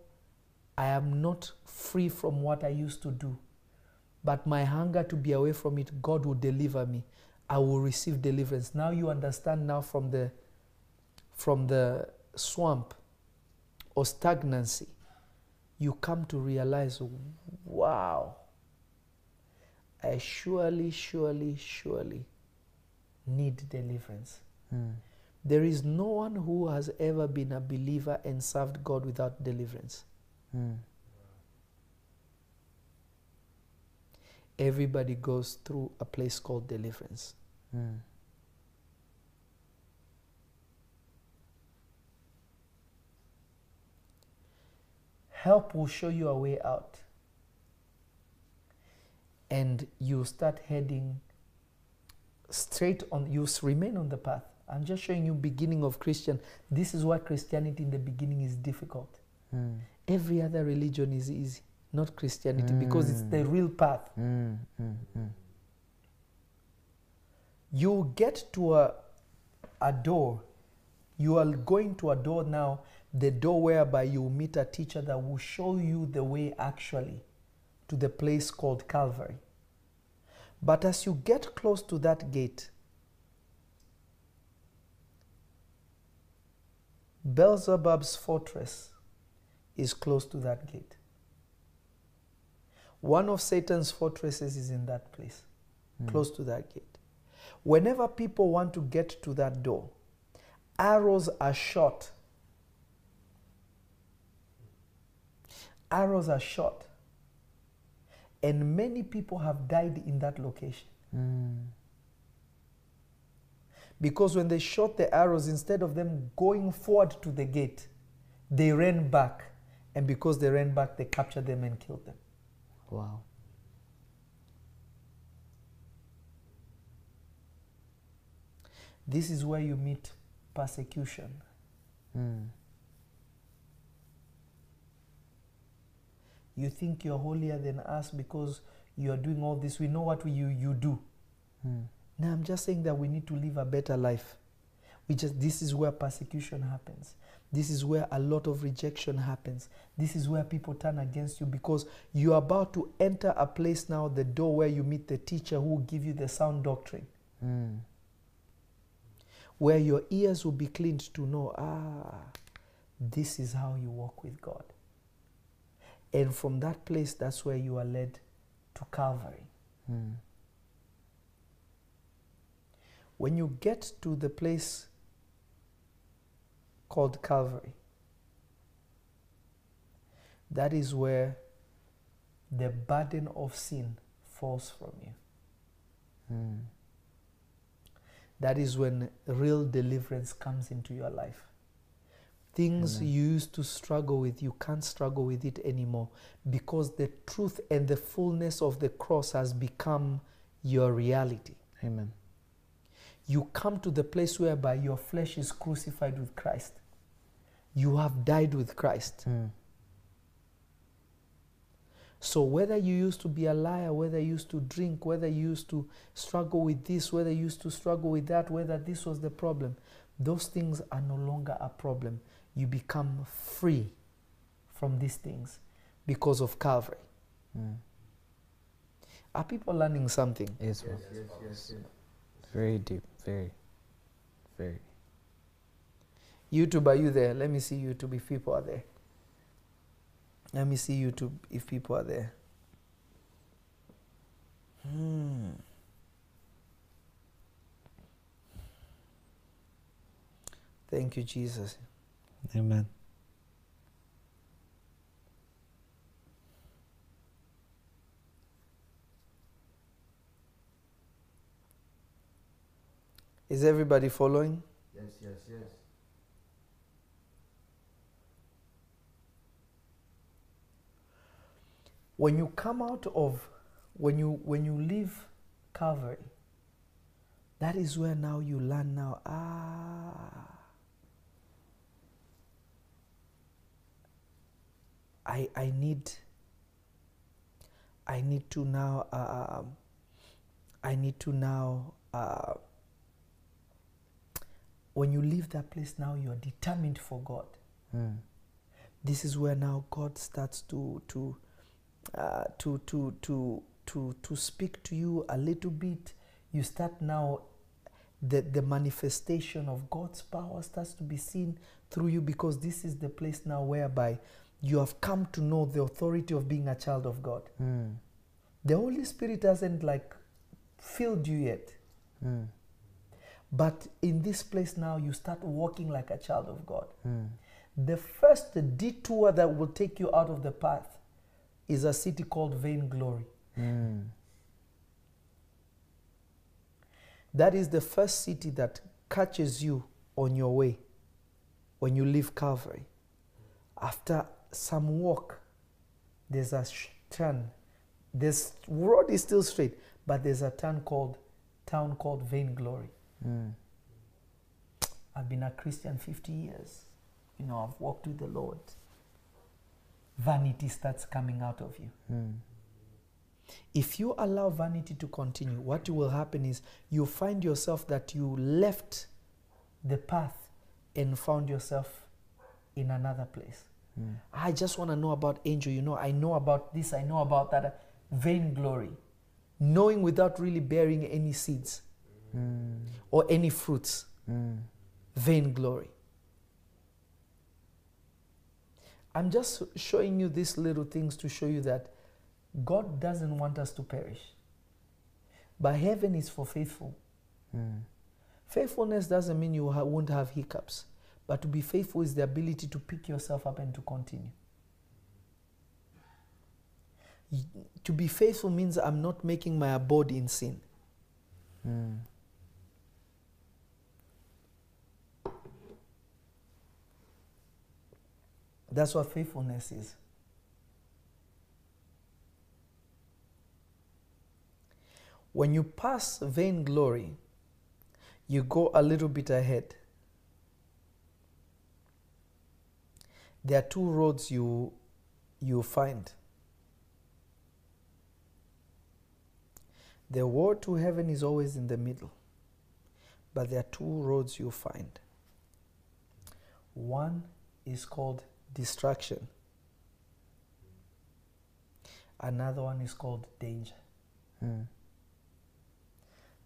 I am not free from what I used to do, but my hunger to be away from it, God will deliver me. I will receive deliverance. Now you understand now from the from the swamp or stagnancy, you come to realize, wow, I surely, surely, surely need deliverance. Mm. There is no one who has ever been a believer and served God without deliverance. Mm. Everybody goes through a place called deliverance. Mm. Help will show you a way out. And you start heading straight on, you remain on the path. I'm just showing you beginning of Christian. This is why Christianity in the beginning is difficult. Mm. Every other religion is easy, not Christianity, because it's the real path. Mm. Mm. Mm. you get to a, a door you are going to a door now the door whereby you meet a teacher that will show you the way actually to the place called calvary but as you get close to that gate beelzebub's fortress is close to that gate one of satan's fortresses is in that place hmm. close to that gate whenever people want to get to that door, arrows are shot. Arrows are shot. And many people have died in that location. Mm. Because when they shot the arrows, instead of them going forward to the gate, they ran back. And because they ran back, they captured them and killed them. Wow. This is where you meet persecution. Mm. You think you're holier than us because you are doing all this. We know what you, you do. Mm. Now I'm just saying that we need to live a better life. We just this is where persecution happens. This is where a lot of rejection happens. This is where people turn against you because you're about to enter a place now, the door where you meet the teacher who will give you the sound doctrine, Mm. where your ears will be cleaned to know, ah, this is how you walk with God. And from that place, that's where you are led to Calvary. Mm. When you get to the place called Calvary, that is where the burden of sin falls from you. Mm. That is when real deliverance comes into your life. Things Amen. you used to struggle with, you can't struggle with it anymore because the truth and the fullness of the cross has become your reality. Amen. you come to the place whereby your flesh is crucified with Christ. You have died with Christ. Mm. So, whether you used to be a liar, whether you used to drink, whether you used to struggle with this, whether you used to struggle with that, whether this was the problem, those things are no longer a problem. You become free from these things because of Calvary. Mm. Are people learning something? Yes, Yes, yes, yes, yes. Very deep. Very. Very. YouTube, are you there? Let me see YouTube if people are there. Let me see YouTube if people are there. Hmm. Thank you, Jesus. Amen. Is everybody following? Yes, yes, yes. When you come out of, when you when you leave Calvary, that is where now you learn now. Ah, I I need. I need to now, um, I need to now, uh, when you leave that place now, you're determined for God. Mm. This is where now God starts to, to, uh, to, to, to, to, to speak to you a little bit. You start now, the, the manifestation of God's power starts to be seen through you because this is the place now whereby you have come to know the authority of being a child of God. Mm. The Holy Spirit hasn't like filled you yet. Mm. But in this place now, you start walking like a child of God. Mm. The first detour that will take you out of the path is a city called Vainglory. Mm. That is the first city that catches you on your way when you leave Calvary. After some walk, there's a sh- turn. This road is still straight, but there's a town called town called Vainglory. Mm. I've been a Christian 50 years. You know, I've walked with the Lord. Vanity starts coming out of you. Mm. If you allow vanity to continue, what will happen is you find yourself that you left the path and found yourself in another place. Mm. I just want to know about angel. You know, I know about this, I know about that. Vainglory. Knowing without really bearing any seeds Mm. or any fruits. Mm. Vainglory. I'm just showing you these little things to show you that God doesn't want us to perish. But heaven is for faithful. Mm. Faithfulness doesn't mean you ha- won't have hiccups, but to be faithful is the ability to pick yourself up and to continue. To be faithful means I'm not making my abode in sin. Mm. That's what faithfulness is. When you pass vainglory, you go a little bit ahead. There are two roads you you find. The road to heaven is always in the middle, but there are two roads you find. One is called distraction. Another one is called danger. Mm.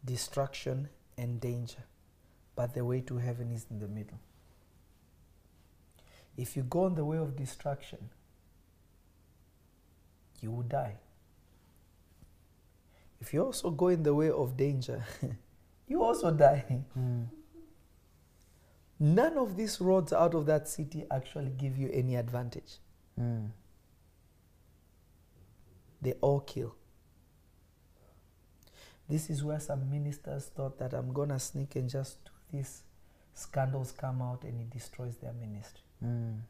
Distraction and danger. But the way to heaven is in the middle. If you go on the way of destruction, you will die. If you also go in the way of danger, (laughs) you also die. Mm. None of these roads out of that city actually give you any advantage. Mm. They all kill. This is where some ministers thought that I'm gonna sneak and just do this. Scandals come out and it destroys their ministry. Mm.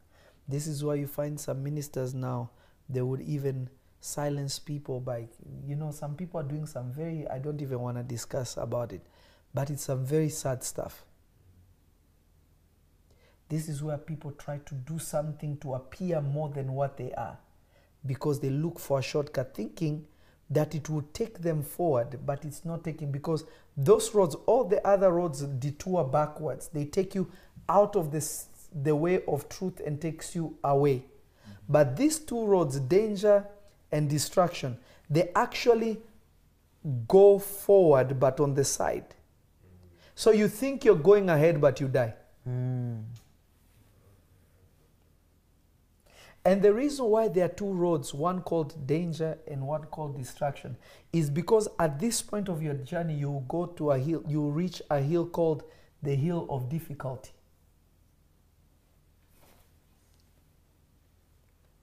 This is why you find some ministers now, they would even silence people by, you know, some people are doing some very, I don't even want to discuss about it, but it's some very sad stuff. This is where people try to do something to appear more than what they are because they look for a shortcut thinking that it will take them forward, but it's not taking because those roads, all the other roads detour backwards. They take you out of this, the way of truth and takes you away. But these two roads, danger and destruction, they actually go forward but on the side. So you think you're going ahead, but you die. Mm. And the reason why there are two roads, one called danger and one called destruction, is because at this point of your journey, you go to a hill, you reach a hill called the hill of difficulty.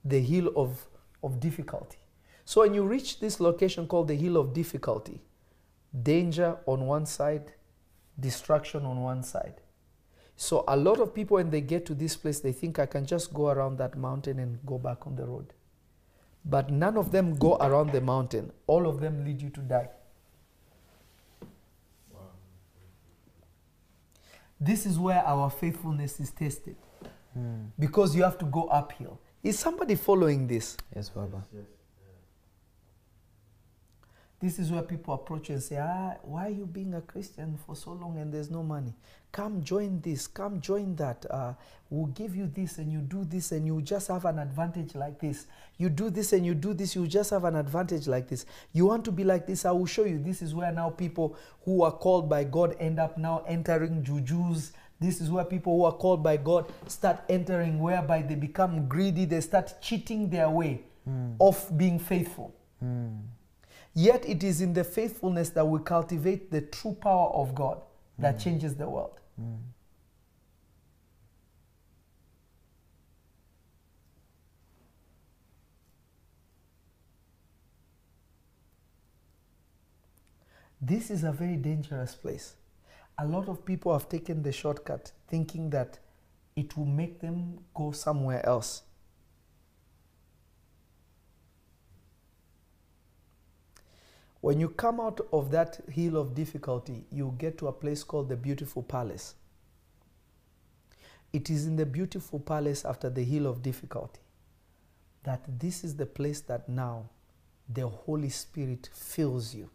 The hill of, of difficulty. So when you reach this location called the hill of difficulty, danger on one side, destruction on one side. So a lot of people when they get to this place they think I can just go around that mountain and go back on the road. But none of them go around the mountain. All of them lead you to die. This is where our faithfulness is tested Mm. because you have to go uphill. Is somebody following this? Yes, Baba. Yes. This is where people approach you and say, ah, why are you being a Christian for so long and there's no money? Come join this, come join that. Uh, we'll give you this and you do this and you just have an advantage like this. You do this and you do this, you just have an advantage like this. You want to be like this, I will show you. This is where now people who are called by God end up now entering jujus. This is where people who are called by God start entering, whereby they become greedy, they start cheating their way hmm. of being faithful. Hmm. Yet it is in the faithfulness that we cultivate the true power of God that hmm. changes the world. This is a very dangerous place. A lot of people have taken the shortcut thinking that it will make them go somewhere else. When you come out of that hill of difficulty, you get to a place called the beautiful palace. It is in the beautiful palace after the hill of difficulty that this is the place that now the Holy Spirit fills you.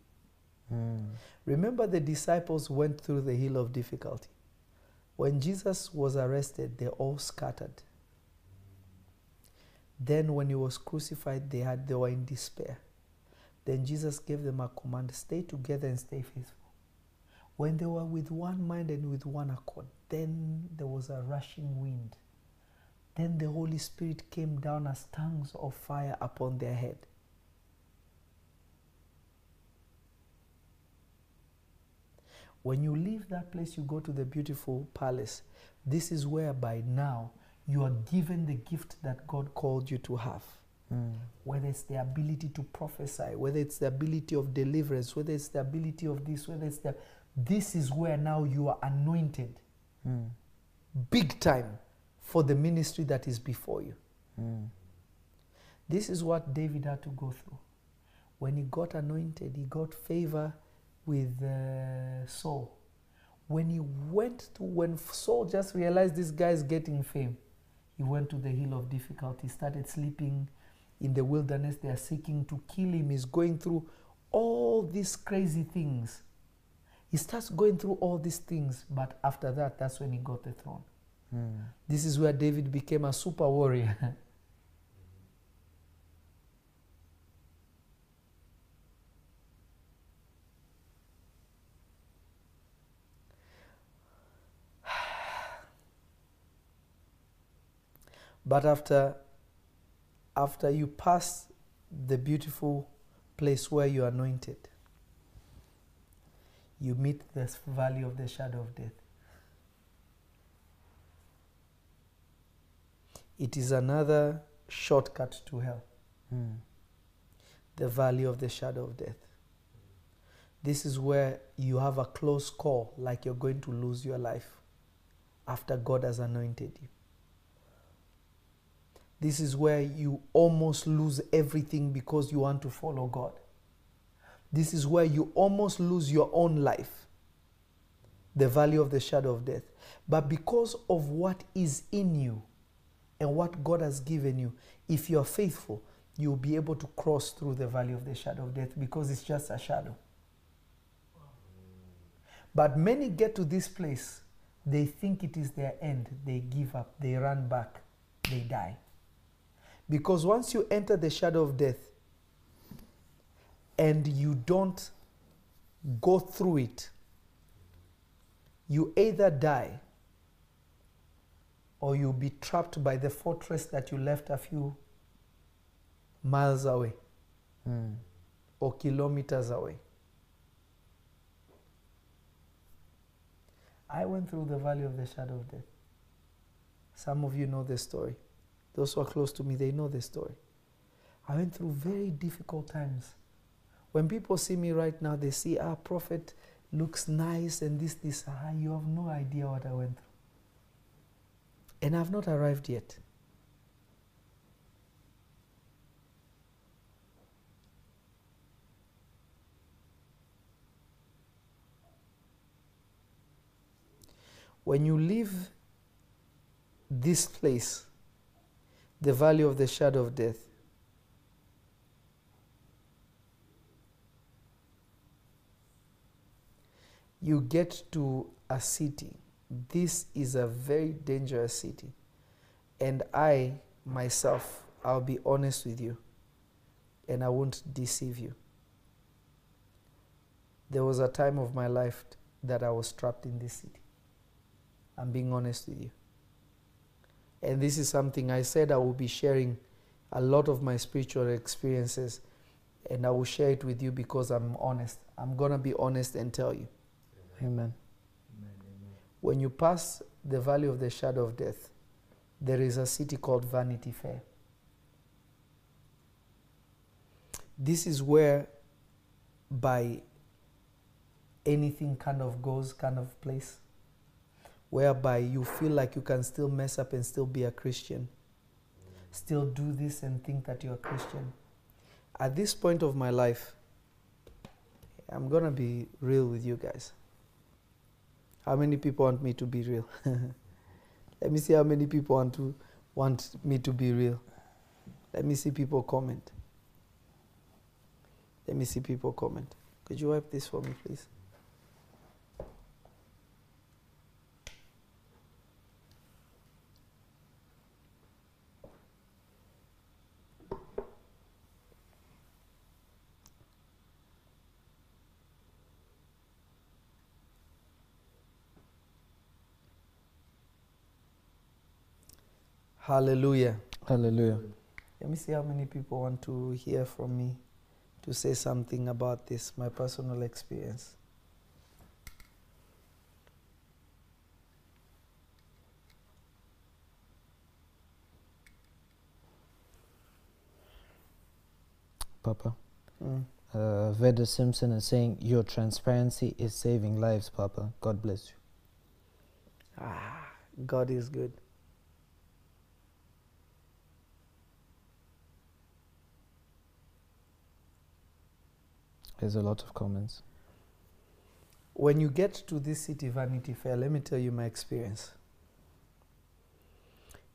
Hmm. Remember, the disciples went through the hill of difficulty. When Jesus was arrested, they all scattered. Then, when he was crucified, they, had, they were in despair. Then Jesus gave them a command stay together and stay faithful. When they were with one mind and with one accord, then there was a rushing wind. Then the Holy Spirit came down as tongues of fire upon their head. When you leave that place, you go to the beautiful palace. This is where by now you are given the gift that God called you to have. Hmm. Whether it's the ability to prophesy, whether it's the ability of deliverance, whether it's the ability of this, whether it's the. This is where now you are anointed hmm. big time for the ministry that is before you. Hmm. This is what David had to go through. When he got anointed, he got favor with uh, Saul. When he went to, when Saul just realized this guy is getting fame, he went to the hill of difficulty, started sleeping in the wilderness. They are seeking to kill him. He's going through all these crazy things. He starts going through all these things, but after that, that's when he got the throne. This is where David became a super warrior. (laughs) but after after you pass the beautiful place where you are anointed, you meet the valley of the shadow of death. It is another shortcut to hell. Hmm. The valley of the shadow of death. This is where you have a close call, like you're going to lose your life after God has anointed you. This is where you almost lose everything because you want to follow God. This is where you almost lose your own life, the valley of the shadow of death. But because of what is in you and what God has given you, if you are faithful, you'll be able to cross through the valley of the shadow of death because it's just a shadow. But many get to this place, they think it is their end, they give up, they run back, they die. Because once you enter the shadow of death and you don't go through it, you either die or you'll be trapped by the fortress that you left a few miles away hmm. or kilometers away. I went through the valley of the shadow of death. Some of you know the story. Those who are close to me, they know the story. I went through very difficult times. When people see me right now, they see, ah, prophet looks nice and this, this. Ah, you have no idea what I went through. And I've not arrived yet. When you leave this place, the valley of the shadow of death, you get to a city. This is a very dangerous city. And I, myself, I'll be honest with you, and I won't deceive you. There was a time of my life that I was trapped in this city. I'm being honest with you. And this is something I said I will be sharing a lot of my spiritual experiences, and I will share it with you because I'm honest. I'm going to be honest and tell you. Amen. Amen. Amen. When you pass the valley of the shadow of death, there is a city called Vanity Fair. This is where, by anything kind of goes kind of place, whereby you feel like you can still mess up and still be a Christian, still do this and think that you're a Christian. At this point of my life, I'm gonna be real with you guys. How many people want me to be real? (laughs) Let me see how many people want to want me to be real. Let me see people comment. Let me see people comment. Could you wipe this for me, please? Hallelujah. Hallelujah. Let me see how many people want to hear from me to say something about this, my personal experience. Papa. Mm. Uh, Veda Simpson is saying, Your transparency is saving lives, Papa. God bless you. Ah, God is good. There's a lot of comments. When you get to this city Vanity Fair, let me tell you my experience.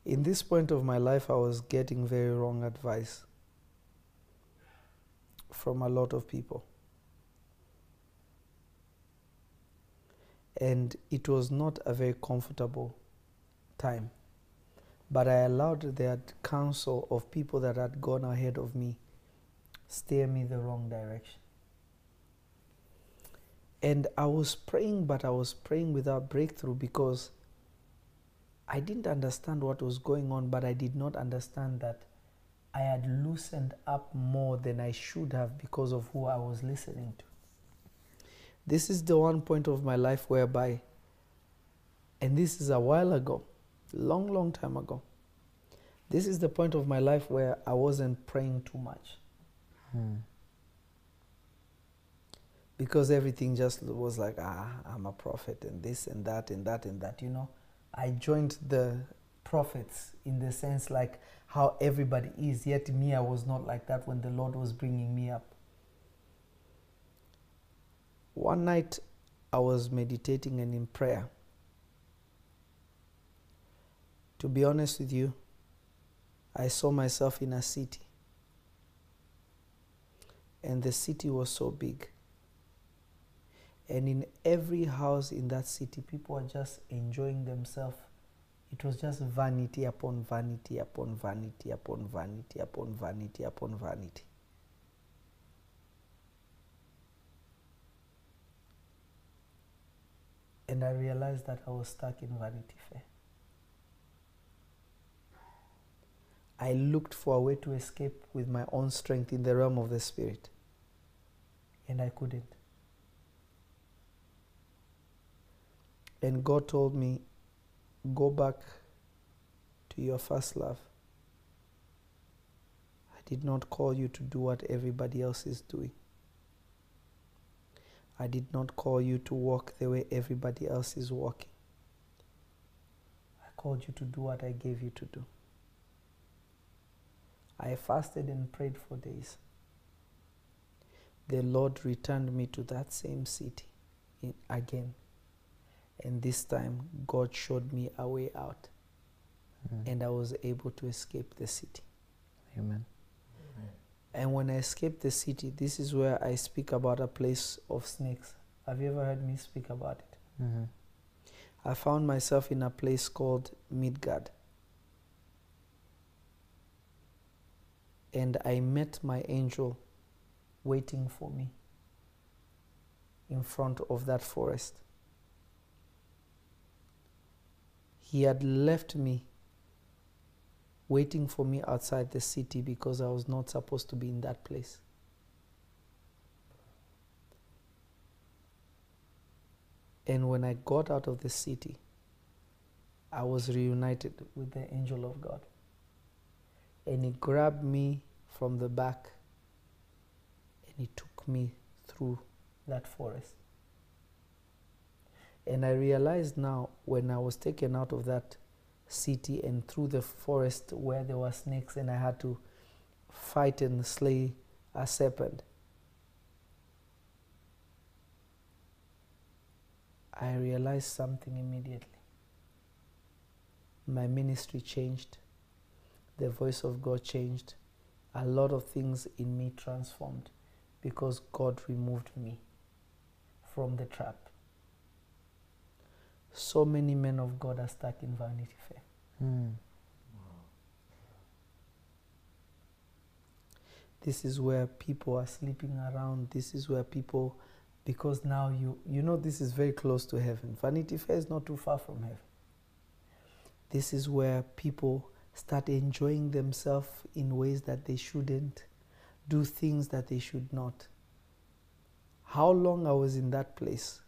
In this point of my life, I was getting very wrong advice from a lot of people. And it was not a very comfortable time. But I allowed that counsel of people that had gone ahead of me steer me the wrong direction. And I was praying, but I was praying without breakthrough because I didn't understand what was going on, but I did not understand that I had loosened up more than I should have because of who I was listening to. This is the one point of my life whereby, and this is a while ago, long, long time ago. This is the point of my life where I wasn't praying too much Hmm. Because everything just was like, ah, I'm a prophet and this and that and that and that, you know. I joined the prophets in the sense like how everybody is, yet me, I was not like that when the Lord was bringing me up. One night I was meditating and in prayer. To be honest with you, I saw myself in a city. And the city was so big. And in every house in that city, people were just enjoying themselves. It was just vanity upon vanity upon vanity upon vanity upon vanity upon vanity. And I realized that I was stuck in Vanity Fair. I looked for a way to escape with my own strength in the realm of the Spirit. And I couldn't. And God told me, go back to your first love. I did not call you to do what everybody else is doing. I did not call you to walk the way everybody else is walking. I called you to do what I gave you to do. I fasted and prayed for days. The Lord returned me to that same city in, again. And this time, God showed me a way out, Mm. and I was able to escape the city. Amen. And when I escaped the city, this is where I speak about a place of snakes. Have you ever heard me speak about it? Mm-hmm. I found myself in a place called Midgard. And I met my angel waiting for me in front of that forest. He had left me waiting for me outside the city because I was not supposed to be in that place. And when I got out of the city, I was reunited with the angel of God. And he grabbed me from the back and he took me through that forest. And I realized now when I was taken out of that city and through the forest where there were snakes and I had to fight and slay a serpent. I realized something immediately. My ministry changed, the voice of God changed, a lot of things in me transformed because God removed me from the trap. So many men of God are stuck in Vanity Fair. Mm. This is where people are sleeping around. This is where people, because now you you know this is very close to heaven. Vanity Fair is not too far from heaven. This is where people start enjoying themselves in ways that they shouldn't, do things that they should not. How long I was in that place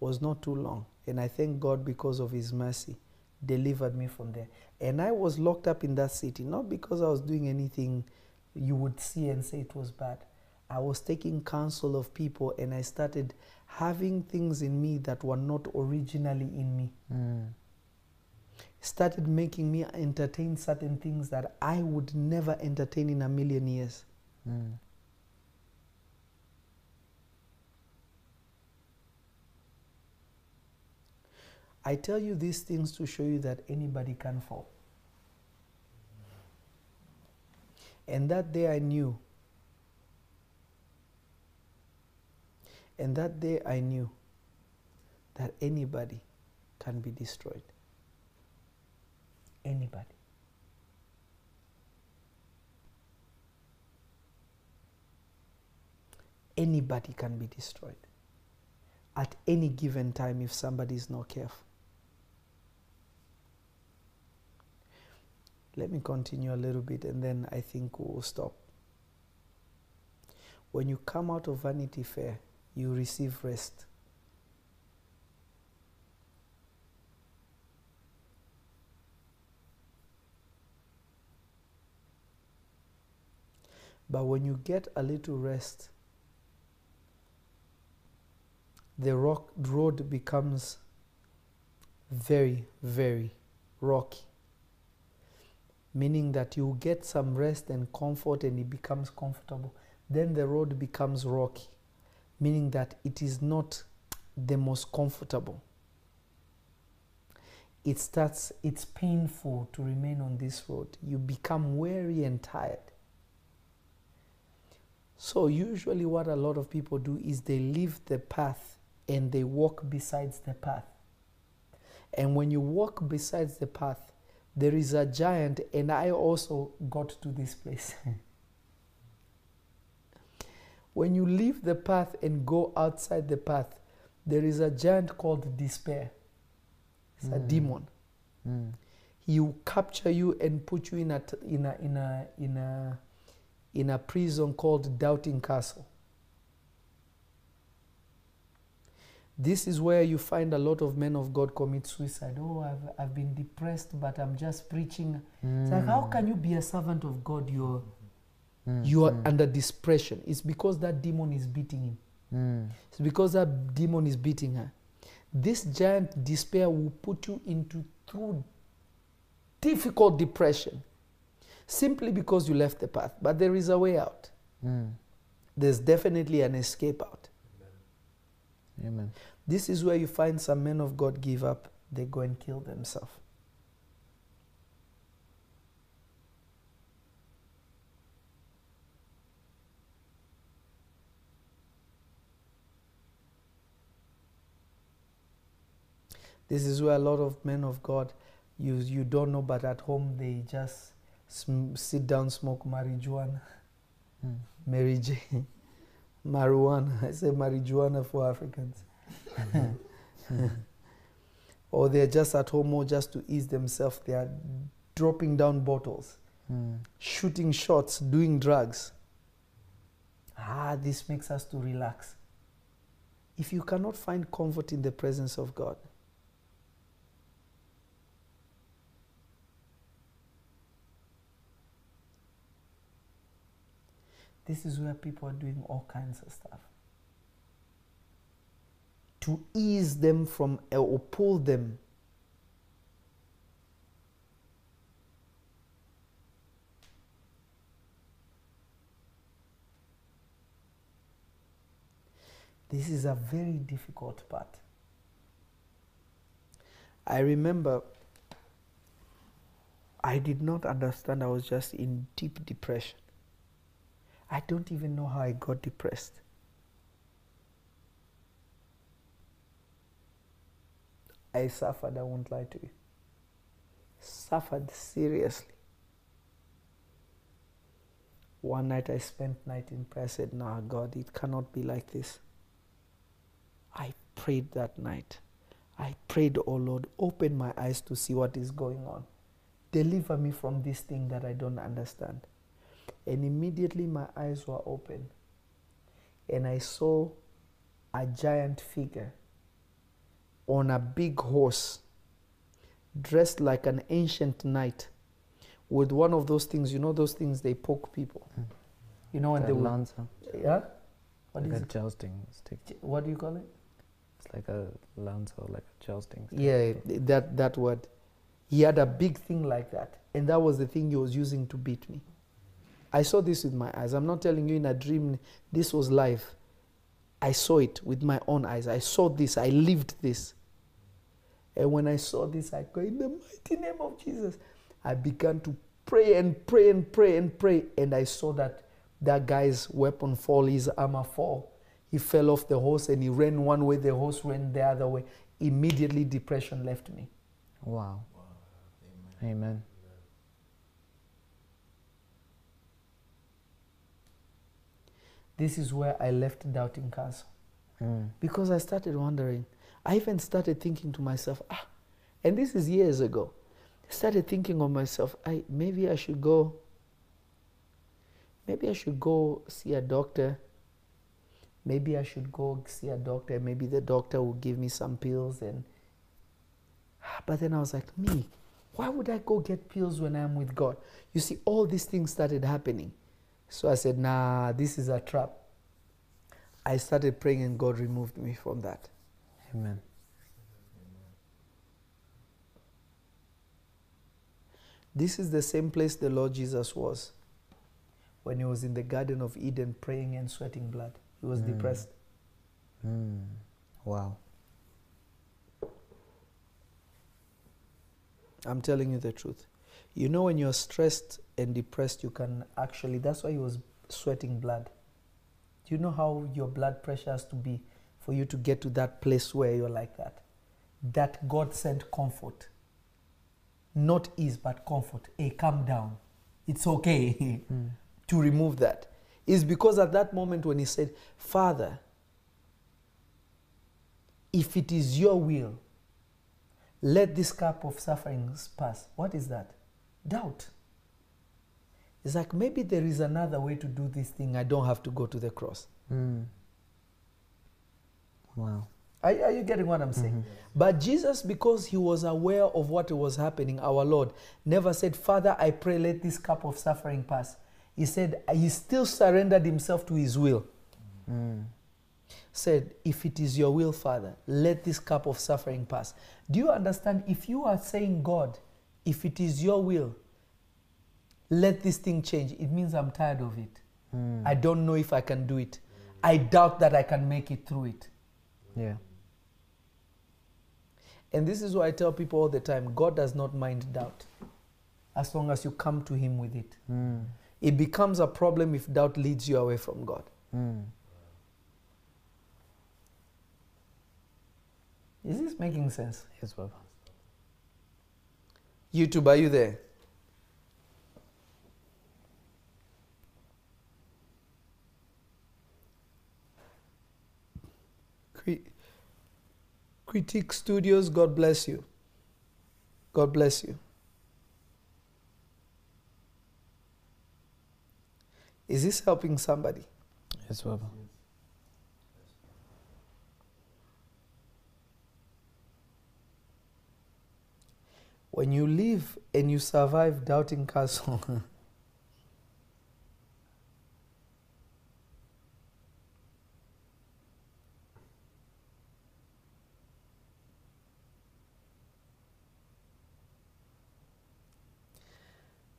was not too long, and I thank God because of His mercy delivered me from there. And I was locked up in that city, not because I was doing anything you would see and say it was bad. I was taking counsel of people and I started having things in me that were not originally in me. Mm. Started making me entertain certain things that I would never entertain in a million years. Mm. I tell you these things to show you that anybody can fall. And that day I knew. And that day I knew that anybody can be destroyed. Anybody. Anybody can be destroyed at any given time if somebody is not careful. Let me continue a little bit and then I think we'll stop. When you come out of Vanity Fair, you receive rest. But when you get a little rest, the rock road becomes very, very rocky. Meaning that you get some rest and comfort and it becomes comfortable. Then the road becomes rocky, meaning that it is not the most comfortable. It starts, it's painful to remain on this road. You become weary and tired. So, usually, what a lot of people do is they leave the path and they walk besides the path. And when you walk besides the path, there is a giant, and I also got to this place. (laughs) when you leave the path and go outside the path, there is a giant called despair. It's a Mm. demon. Mm. He will capture you and put you in a, t- in a, in a, in a, in a prison called Doubting Castle. This is where you find a lot of men of God commit suicide. Oh, I've, I've been depressed, but I'm just preaching. It's like, how can you be a servant of God? You're, Mm. you are Mm. under depression. It's because that demon is beating him. Mm. It's because that demon is beating her. This giant despair will put you into through difficult depression simply because you left the path. But there is a way out. Mm. There's definitely an escape out. Amen. This is where you find some men of God give up, they go and kill themselves. This is where a lot of men of God, you, you don't know, but at home they just sm- sit down, smoke marijuana, mm. Mary Jane, (laughs) marijuana. I say marijuana for Africans. (laughs) or they're just at home or just to ease themselves. They are dropping down bottles, Mm. shooting shots, doing drugs. Ah, this makes us to relax. If you cannot find comfort in the presence of God, this is where people are doing all kinds of stuff. To ease them from eh, or pull them This is a very difficult part. I remember I did not understand, I was just in deep depression. I don't even know how I got depressed. I suffered, I won't lie to you. Suffered seriously. One night I spent night in prayer, I said, Nah, God, it cannot be like this. I prayed that night. I prayed, oh Lord, open my eyes to see what is going on. Deliver me from this thing that I don't understand. And immediately my eyes were open. And I saw a giant figure on a big horse, dressed like an ancient knight, with one of those things, you know, those things they poke people. Mm. You know, when Like they a would, lancer. yeah? What like is a it? jousting stick. What do you call it? It's like a lancer, like a jousting stick. Yeah, that that word. He had a big thing like that, and that was the thing he was using to beat me. I saw this with my eyes. I'm not telling you in a dream. This was life. I saw it with my own eyes. I saw this. I lived this. And when I saw this, I go in the mighty name of Jesus. I began to pray and pray and pray and pray, and I saw that that guy's weapon fall, his armor fall. He fell off the horse and he ran one way. The horse ran the other way. Immediately, depression left me. Wow. Amen. This is where I left doubting castle. Mm. because I started wondering. I even started thinking to myself, ah, and this is years ago. I started thinking of myself, I maybe I should go. Maybe I should go see a doctor. Maybe I should go see a doctor. Maybe the doctor will give me some pills and. Ah, But then I was like, me, why would I go get pills when I'm with God? You see, all these things started happening. So I said, nah, this is a trap. I started praying and God removed me from that. Amen. This is the same place the Lord Jesus was when he was in the Garden of Eden praying and sweating blood. He was Mm. depressed. Mm. Wow. I'm telling you the truth. You know, when you're stressed and depressed, you can actually, that's why he was sweating blood. Do you know how your blood pressure has to be for you to get to that place where you're like that? That God sent comfort. Not ease, but comfort. Hey, calm down. It's okay. Mm. (laughs) to remove that is because at that moment when he said, Father, if it is your will, let this cup of sufferings pass. What is that? Doubt. It's like maybe there is another way to do this thing. I don't have to go to the cross. Mm. Wow. Are, are you getting what I'm saying? But Jesus, because he was aware of what was happening, our Lord never said, Father, I pray, let this cup of suffering pass. He said, He still surrendered himself to his will. Mm. Said, If it is your will, Father, let this cup of suffering pass. Do you understand? If you are saying, God, if it is your will, let this thing change, it means I'm tired of it. Mm. I don't know if I can do it. I doubt that I can make it through it. Yeah. And this is why I tell people all the time God does not mind doubt as long as you come to Him with it. Mm. It becomes a problem if doubt leads you away from God. Mm. Is this making sense? Yes, Papa. YouTube, are you there? Critique Studios, God bless you. God bless you. Is this helping somebody? Yes, Papa. When you live and you survive Doubting Castle, (laughs)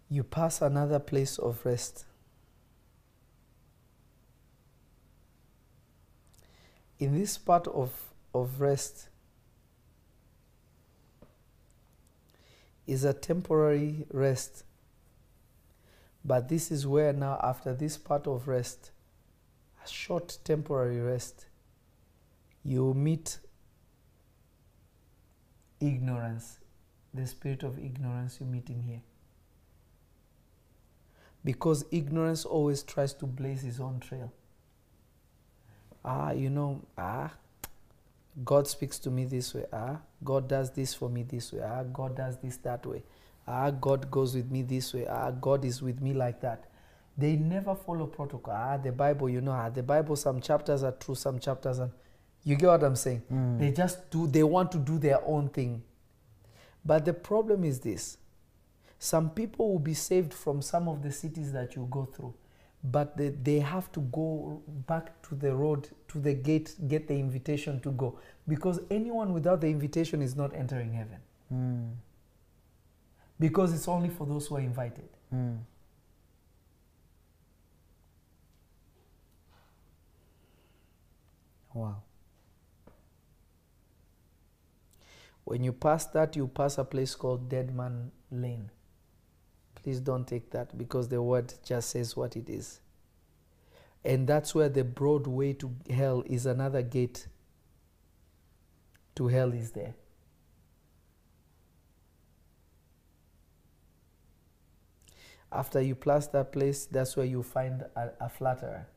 you pass another place of rest. In this part of, of rest is a temporary rest. But this is where now, after this part of rest, a short temporary rest, you meet ignorance, the spirit of ignorance you meet in here because ignorance always tries to blaze his own trail. Ah, you know, ah, God speaks to me this way. Ah, God does this for me this way. Ah, God does this that way. Ah, God goes with me this way. Ah, God is with me like that. They never follow protocol. Ah, the Bible, you know, ah, the Bible, some chapters are true, some chapters are. You get what I'm saying? They just do, they want to do their own thing. But the problem is this some people will be saved from some of the cities that you go through, but they, they have to go back to the road, to the gate, get the invitation to go. Because anyone without the invitation is not entering heaven. Mm. Because it's only for those who are invited. Mm. Wow. When you pass that, you pass a place called Dead Man Lane. Please don't take that because the word just says what it is. And that's where the broad way to hell is another gate to hell is there. After you pass that place, that's where you find a, a flatterer.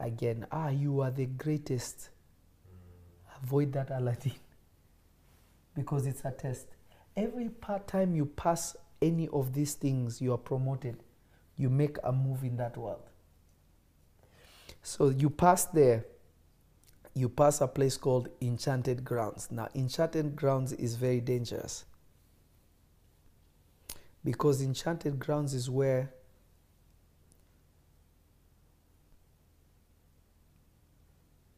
Again, ah, you are the greatest. Avoid that Aladdin (laughs) because it's a test. Every part time you pass any of these things, you are promoted. You make a move in that world. So you pass there, you pass a place called Enchanted Grounds. Now, Enchanted Grounds is very dangerous because Enchanted Grounds is where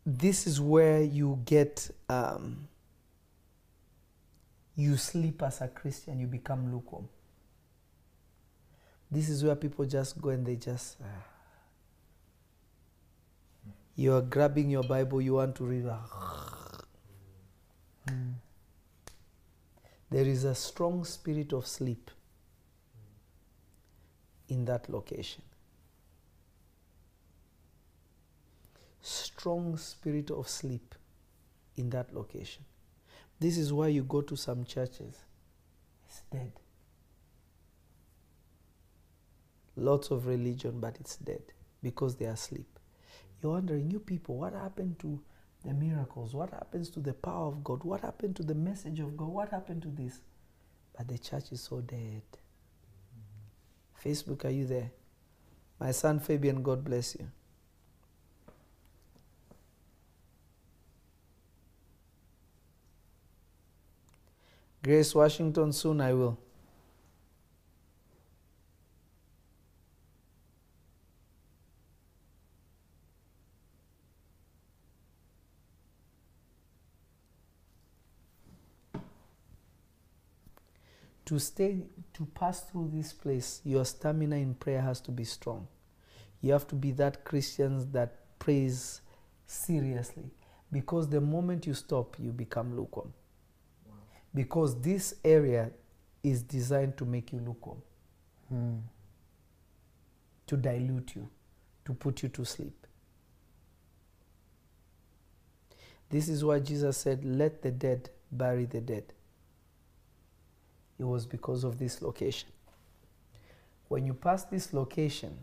this is where you get um, you sleep as a Christian, you become lukewarm. This is where people just go and they just. Uh, you are grabbing your Bible, you want to read. Mm. There is a strong spirit of sleep in that location. Strong spirit of sleep in that location. This is why you go to some churches, it's dead. Lots of religion, but it's dead because they are asleep. You're wondering, you people, what happened to the miracles? What happens to the power of God? What happened to the message of God? What happened to this? But the church is so dead. Facebook, are you there? My son Fabian, God bless you. Grace Washington, soon I will. To stay, to pass through this place, your stamina in prayer has to be strong. You have to be that Christian that prays seriously. Because the moment you stop, you become lukewarm because this area is designed to make you lukewarm, Mm. to dilute you, to put you to sleep. This is why Jesus said, Let the dead bury the dead. It was because of this location. When you pass this location,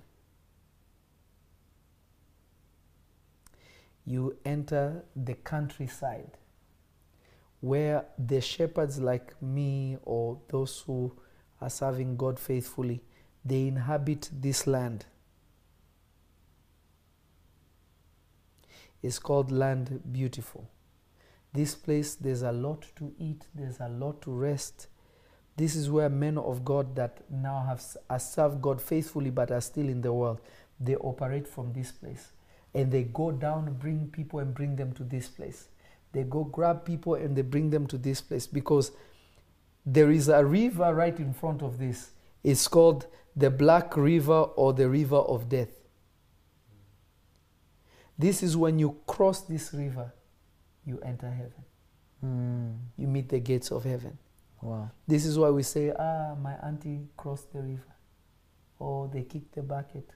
you enter the countryside where the shepherds like me or those who are serving God faithfully, they inhabit this land. It's called Land Beautiful. This place, there's a lot to eat, there's a lot to rest. This is where men of God that now have are served God faithfully but are still in the world, they operate from this place. And they go down, bring people, and bring them to this place. They go grab people and they bring them to this place because there is a river right in front of this. It's called the Black River or the River of Death. This is when you cross this river, you enter heaven. Mm. You meet the gates of heaven. Wow. This is why we say, ah, my auntie crossed the river, or they kicked the bucket,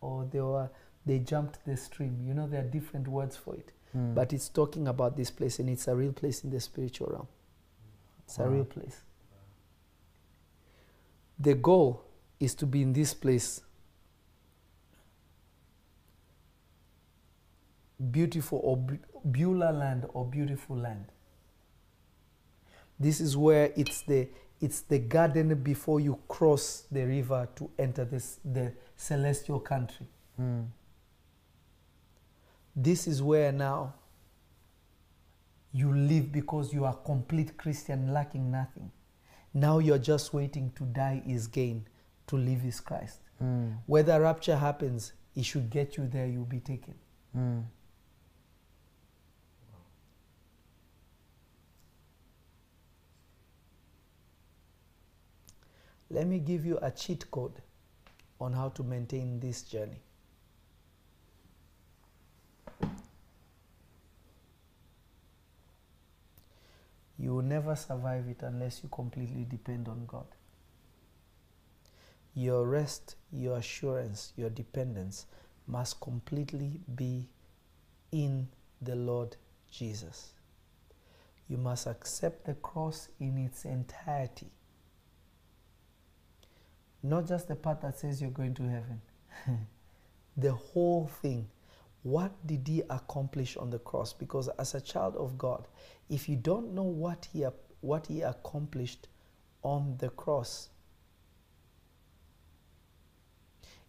or they were they jumped the stream. You know, there are different words for it, Mm. but it's talking about this place, and it's a real place in the spiritual realm. It's a real place. The goal is to be in this place, beautiful or Beulah land or beautiful land. This is where it's the it's the garden before you cross the river to enter this the celestial country. Mm. This is where now you live because you are complete Christian, lacking nothing. Now you're just waiting to die is gain, to live is Christ. Mm. Whether rapture happens, it should get you there, you'll be taken. Mm. Let me give you a cheat code on how to maintain this journey. You will never survive it unless you completely depend on God. Your rest, your assurance, your dependence must completely be in the Lord Jesus. You must accept the cross in its entirety. Not just the part that says you're going to heaven. (laughs) the whole thing. What did he accomplish on the cross? Because as a child of God, if you don't know what he, what he accomplished on the cross,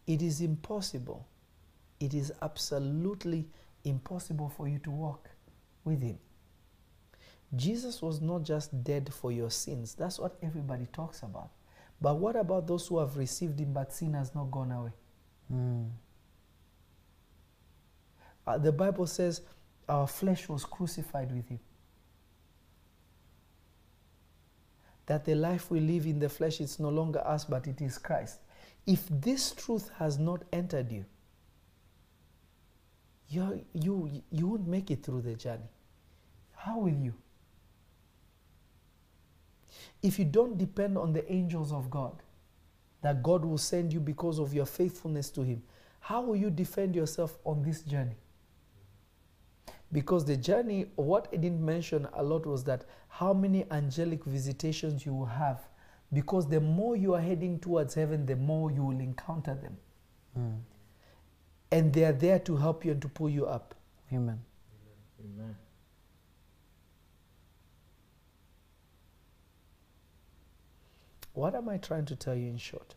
it is impossible. It is absolutely impossible for you to walk with him. Jesus was not just dead for your sins. That's what everybody talks about. But what about those who have received him but sin has not gone away? Mm. Uh, the Bible says our flesh was crucified with him. That the life we live in the flesh is no longer us, but it is Christ. If this truth has not entered you, you're, you you won't make it through the journey. How will you? If you don't depend on the angels of God, that God will send you because of your faithfulness to Him, how will you defend yourself on this journey? Because the journey, what I didn't mention a lot was that how many angelic visitations you will have. Because the more you are heading towards heaven, the more you will encounter them. Mm. And they are there to help you and to pull you up. Amen. Amen. What am I trying to tell you in short?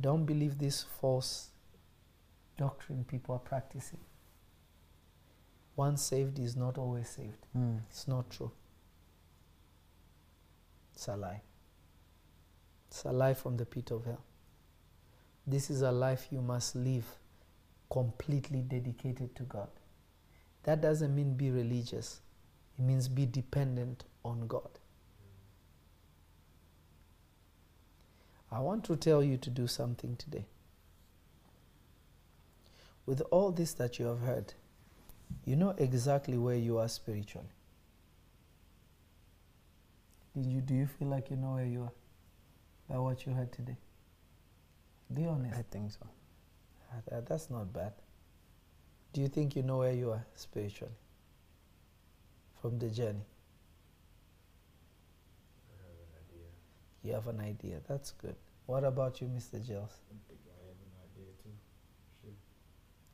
Don't believe this false doctrine people are practicing. Once saved is not always saved. Mm. It's not true. It's a lie. It's a lie from the pit of hell. This is a life you must live completely dedicated to God. That doesn't mean be religious, it means be dependent on God. I want to tell you to do something today. With all this that you have heard, you know exactly where you are spiritually. Did you, do you feel like you know where you are by what you heard today? Be honest. I think so. Ah, that- That's not bad. Do you think you know where you are spiritually from the journey? I have an idea. You have an idea. That's good. What about you, Mr. Giles? I think I have an idea too. Sure.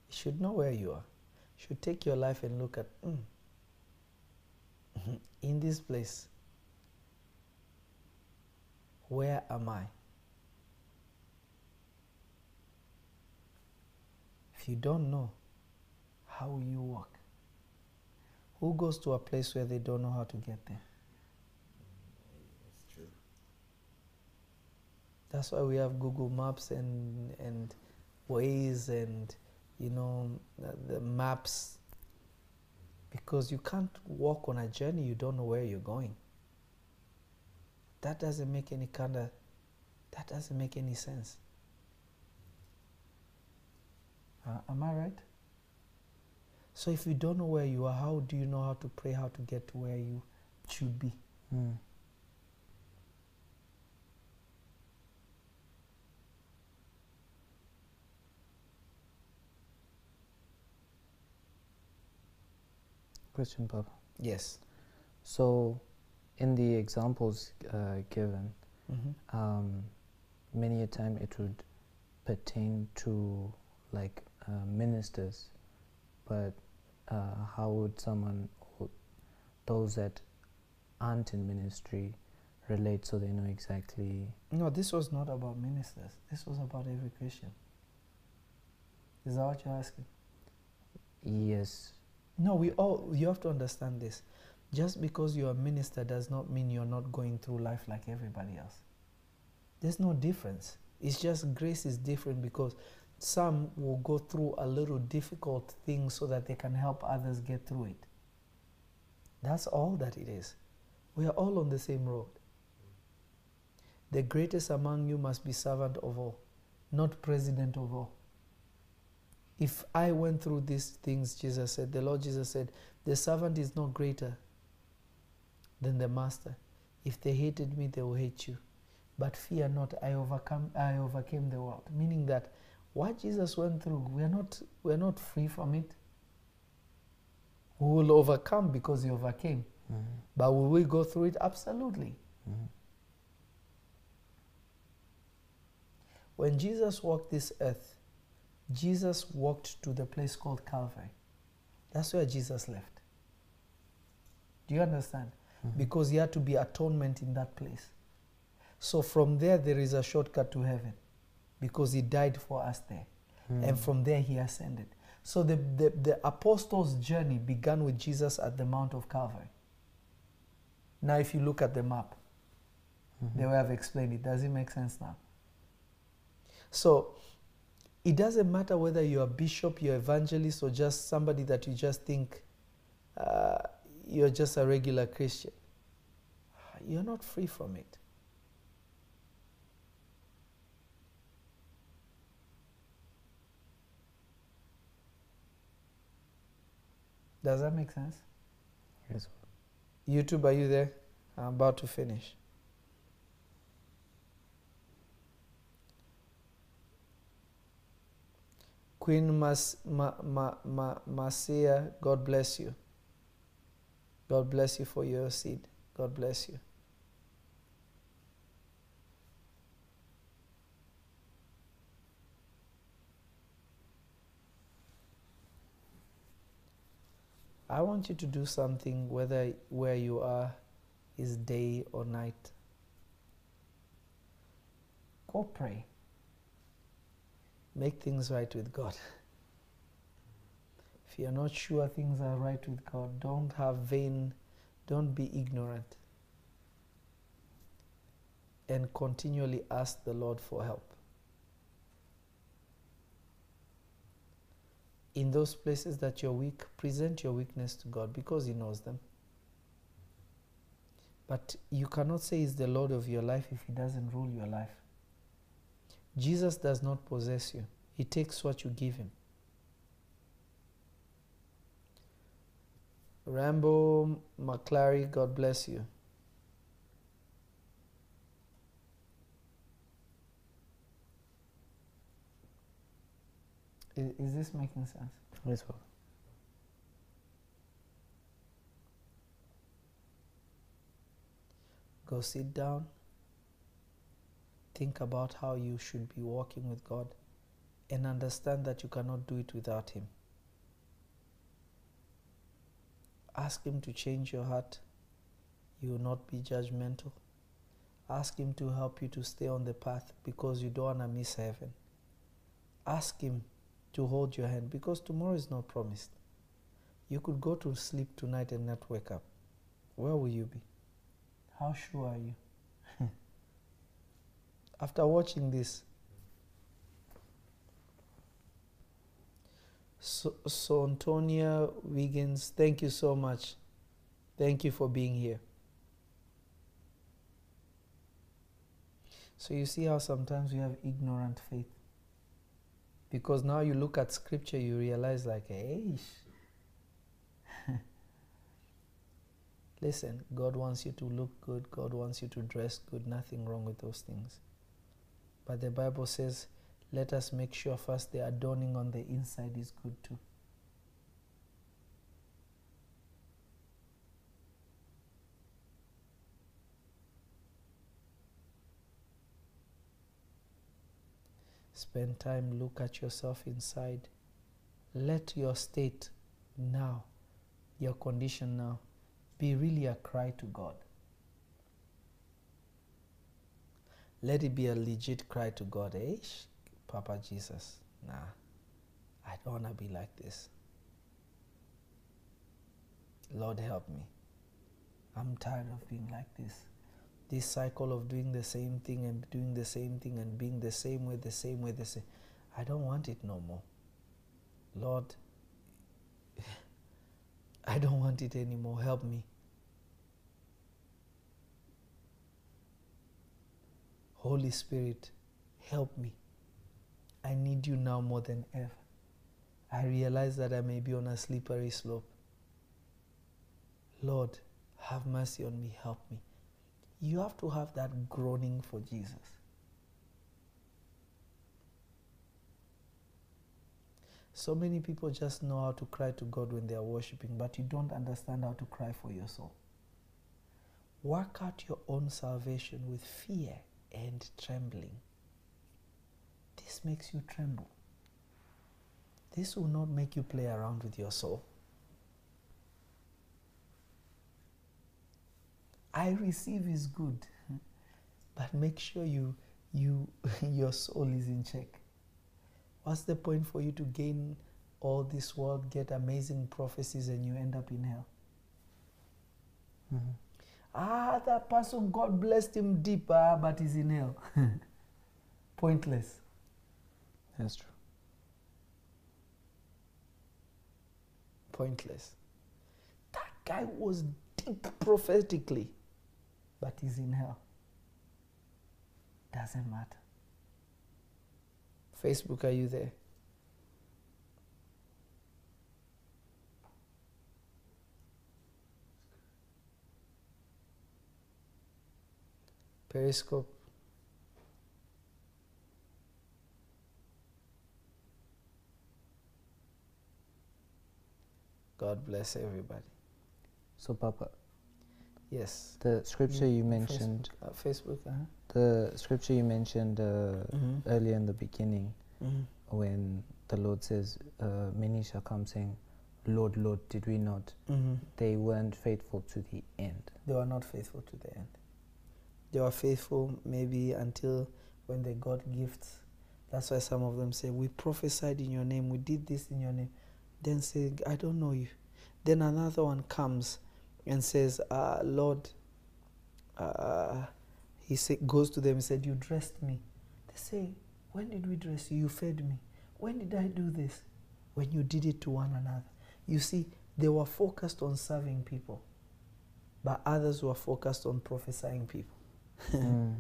You should know where you are. You should take your life and look at, mm, (laughs) in this place, where am I? If you don't know, how will you walk? Who goes to a place where they don't know how to get there? That's true. That's why we have Google Maps and and Waze and you know the, the maps because you can't walk on a journey you don't know where you're going. That doesn't make any kind of that doesn't make any sense. Uh, am I right? So if you don't know where you are, how do you know how to pray, how to get to where you should be? Mm. Question, Papa. Yes. So, in the examples uh, given, hmm um, many a time it would pertain to like uh, ministers, but uh, how would someone, those that aren't in ministry, relate so they know exactly? No, this was not about ministers. This was about every Christian. Is that what you're asking? Yes. No, we all. You have to understand this. Just because you're a minister does not mean you're not going through life like everybody else. There's no difference. It's just grace is different because some will go through a little difficult thing so that they can help others get through it. That's all that it is. We are all on the same road. The greatest among you must be servant of all, not president of all. If I went through these things, Jesus said, the Lord Jesus said, the servant is not greater than the master. If they hated me, they will hate you. But fear not, I overcome I overcame the world. Meaning that what Jesus went through, we are not we are not free from it. We will overcome because he overcame. Mhm. But will we go through it? Absolutely. Mhm. When Jesus walked this earth, Jesus walked to the place called Calvary. That's where Jesus left. Do you understand? Mhm. Because he had to be atonement in that place. So from there, there is a shortcut to heaven because he died for us there. And Mm. from there, he ascended. So the, the, the apostles' journey began with Jesus at the Mount of Calvary. Now, if you look at the map, Mhm. the way I've explained it, does it make sense now? So it doesn't matter whether you're a bishop, you're evangelist, or just somebody that you just think uh, you're just a regular Christian. You're not free from it. Does that make sense? Yes. YouTube, are you there? I'm about to finish. Queen Mas, Ma, Ma, Ma, Marcia, God bless you. God bless you for your seed. God bless you. I want you to do something whether where you are is day or night. Go pray. Make things right with God. If you're not sure things are right with God, don't have vain, don't be ignorant. And continually ask the Lord for help. In those places that you're weak, present your weakness to God because He knows them. But you cannot say He's the Lord of your life if He doesn't rule your life. Jesus does not possess you, He takes what you give Him. Rambo McClary, God bless you. Is, is this making sense? Yes, Papa. Go sit down. Think about how you should be walking with God and understand that you cannot do it without Him. Ask Him to change your heart. You will not be judgmental. Ask Him to help you to stay on the path because you don't want to miss heaven. Ask Him to hold your hand because tomorrow is not promised. You could go to sleep tonight and not wake up. Where will you be? How sure are you? After watching this, so, so Antonia Wiggins, thank you so much. Thank you for being here. So you see how sometimes we have ignorant faith. Because now you look at scripture, you realize like, hey, (laughs) Listen, God wants you to look good, God wants you to dress good, nothing wrong with those things. But the Bible says, let us make sure first the adorning on the inside is good too. Spend time, look at yourself inside. Let your state now, your condition now, be really a cry to God. Let it be a legit cry to God. Eh, Papa Jesus, nah, I don't want to be like this. Lord, help me. I'm tired of being like this. This cycle of doing the same thing and doing the same thing and being the same way, the same way, the same. I don't want it no more. Lord, (laughs) I don't want it anymore. Help me. Holy Spirit, help me. I need you now more than ever. I realize that I may be on a slippery slope. Lord, have mercy on me. Help me. You have to have that groaning for Jesus. So many people just know how to cry to God when they are worshiping, but you don't understand how to cry for your soul. Work out your own salvation with fear and trembling. This makes you tremble. This will not make you play around with your soul. I receive is good, but make sure you you (laughs) your soul is in check. What's the point for you to gain all this world, get amazing prophecies, and you end up in hell? Mm-hmm. Ah, that person, God blessed him deeper, but he's in hell. (laughs) Pointless. That's true. Pointless. That guy was deep prophetically, but he's in hell. Doesn't matter. Facebook, are you there? Periscope. God bless everybody. So, Papa, Yes. the scripture you Mm, mentioned, Facebook, uh, Facebook uh-huh. the scripture you mentioned uh, Mhm. earlier in the beginning, Mhm. when the Lord says, uh, Many shall come saying, Lord, Lord, did we not? Mhm. They weren't faithful to the end. They were not faithful to the end. They were faithful maybe until when they got gifts. That's why some of them say, We prophesied in your name, we did this in your name. Then say, I don't know you. Then another one comes and says, uh, Lord, uh, he say, goes to them and said, You dressed me. They say, When did we dress you? You fed me. When did I do this? When you did it to one another. You see, they were focused on serving people but others were focused on prophesying people. Hmm.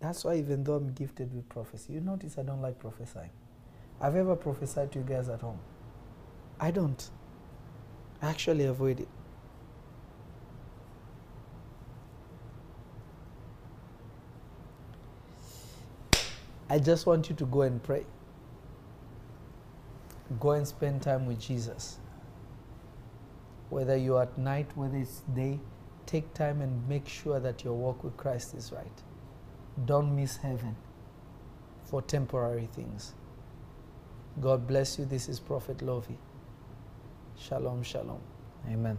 That's why, even though I'm gifted with prophecy, you notice I don't like prophesying. I've ever prophesied to you guys at home. I don't. I actually avoid it. I just want you to go and pray. Go and spend time with Jesus. Whether you're at night, whether it's day, take time and make sure that your walk with Christ is right. Don't miss heaven for temporary things. God bless you. This is Prophet Lovy. Shalom, shalom. Amen.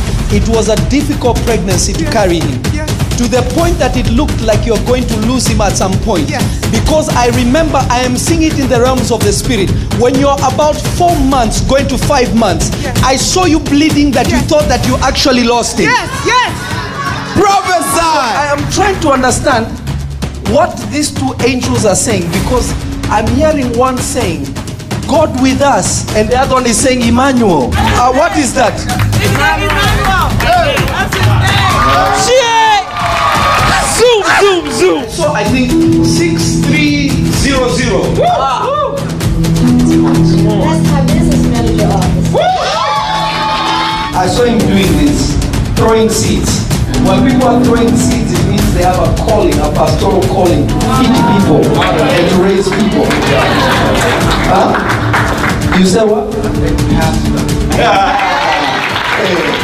It was a difficult pregnancy to carry him. To the point that it looked like you're going to lose him at some point. Because I remember I am seeing it in the realms of the spirit. When you're about four months, going to five months, I saw you bleeding that you thought that you actually lost him. Yes, yes. Prophesy! I am trying to understand what these two angels are saying because I'm hearing one saying, God with us, and the other one is saying, Emmanuel. Uh, what is that? Emmanuel. That's. Zoom, zoom, zoom. So I think 6300. That's my business manager office. I saw him doing this, throwing seeds. When people are throwing seeds, it means they have a calling, a pastoral calling to feed people and to raise people. Huh? You say what? Hey.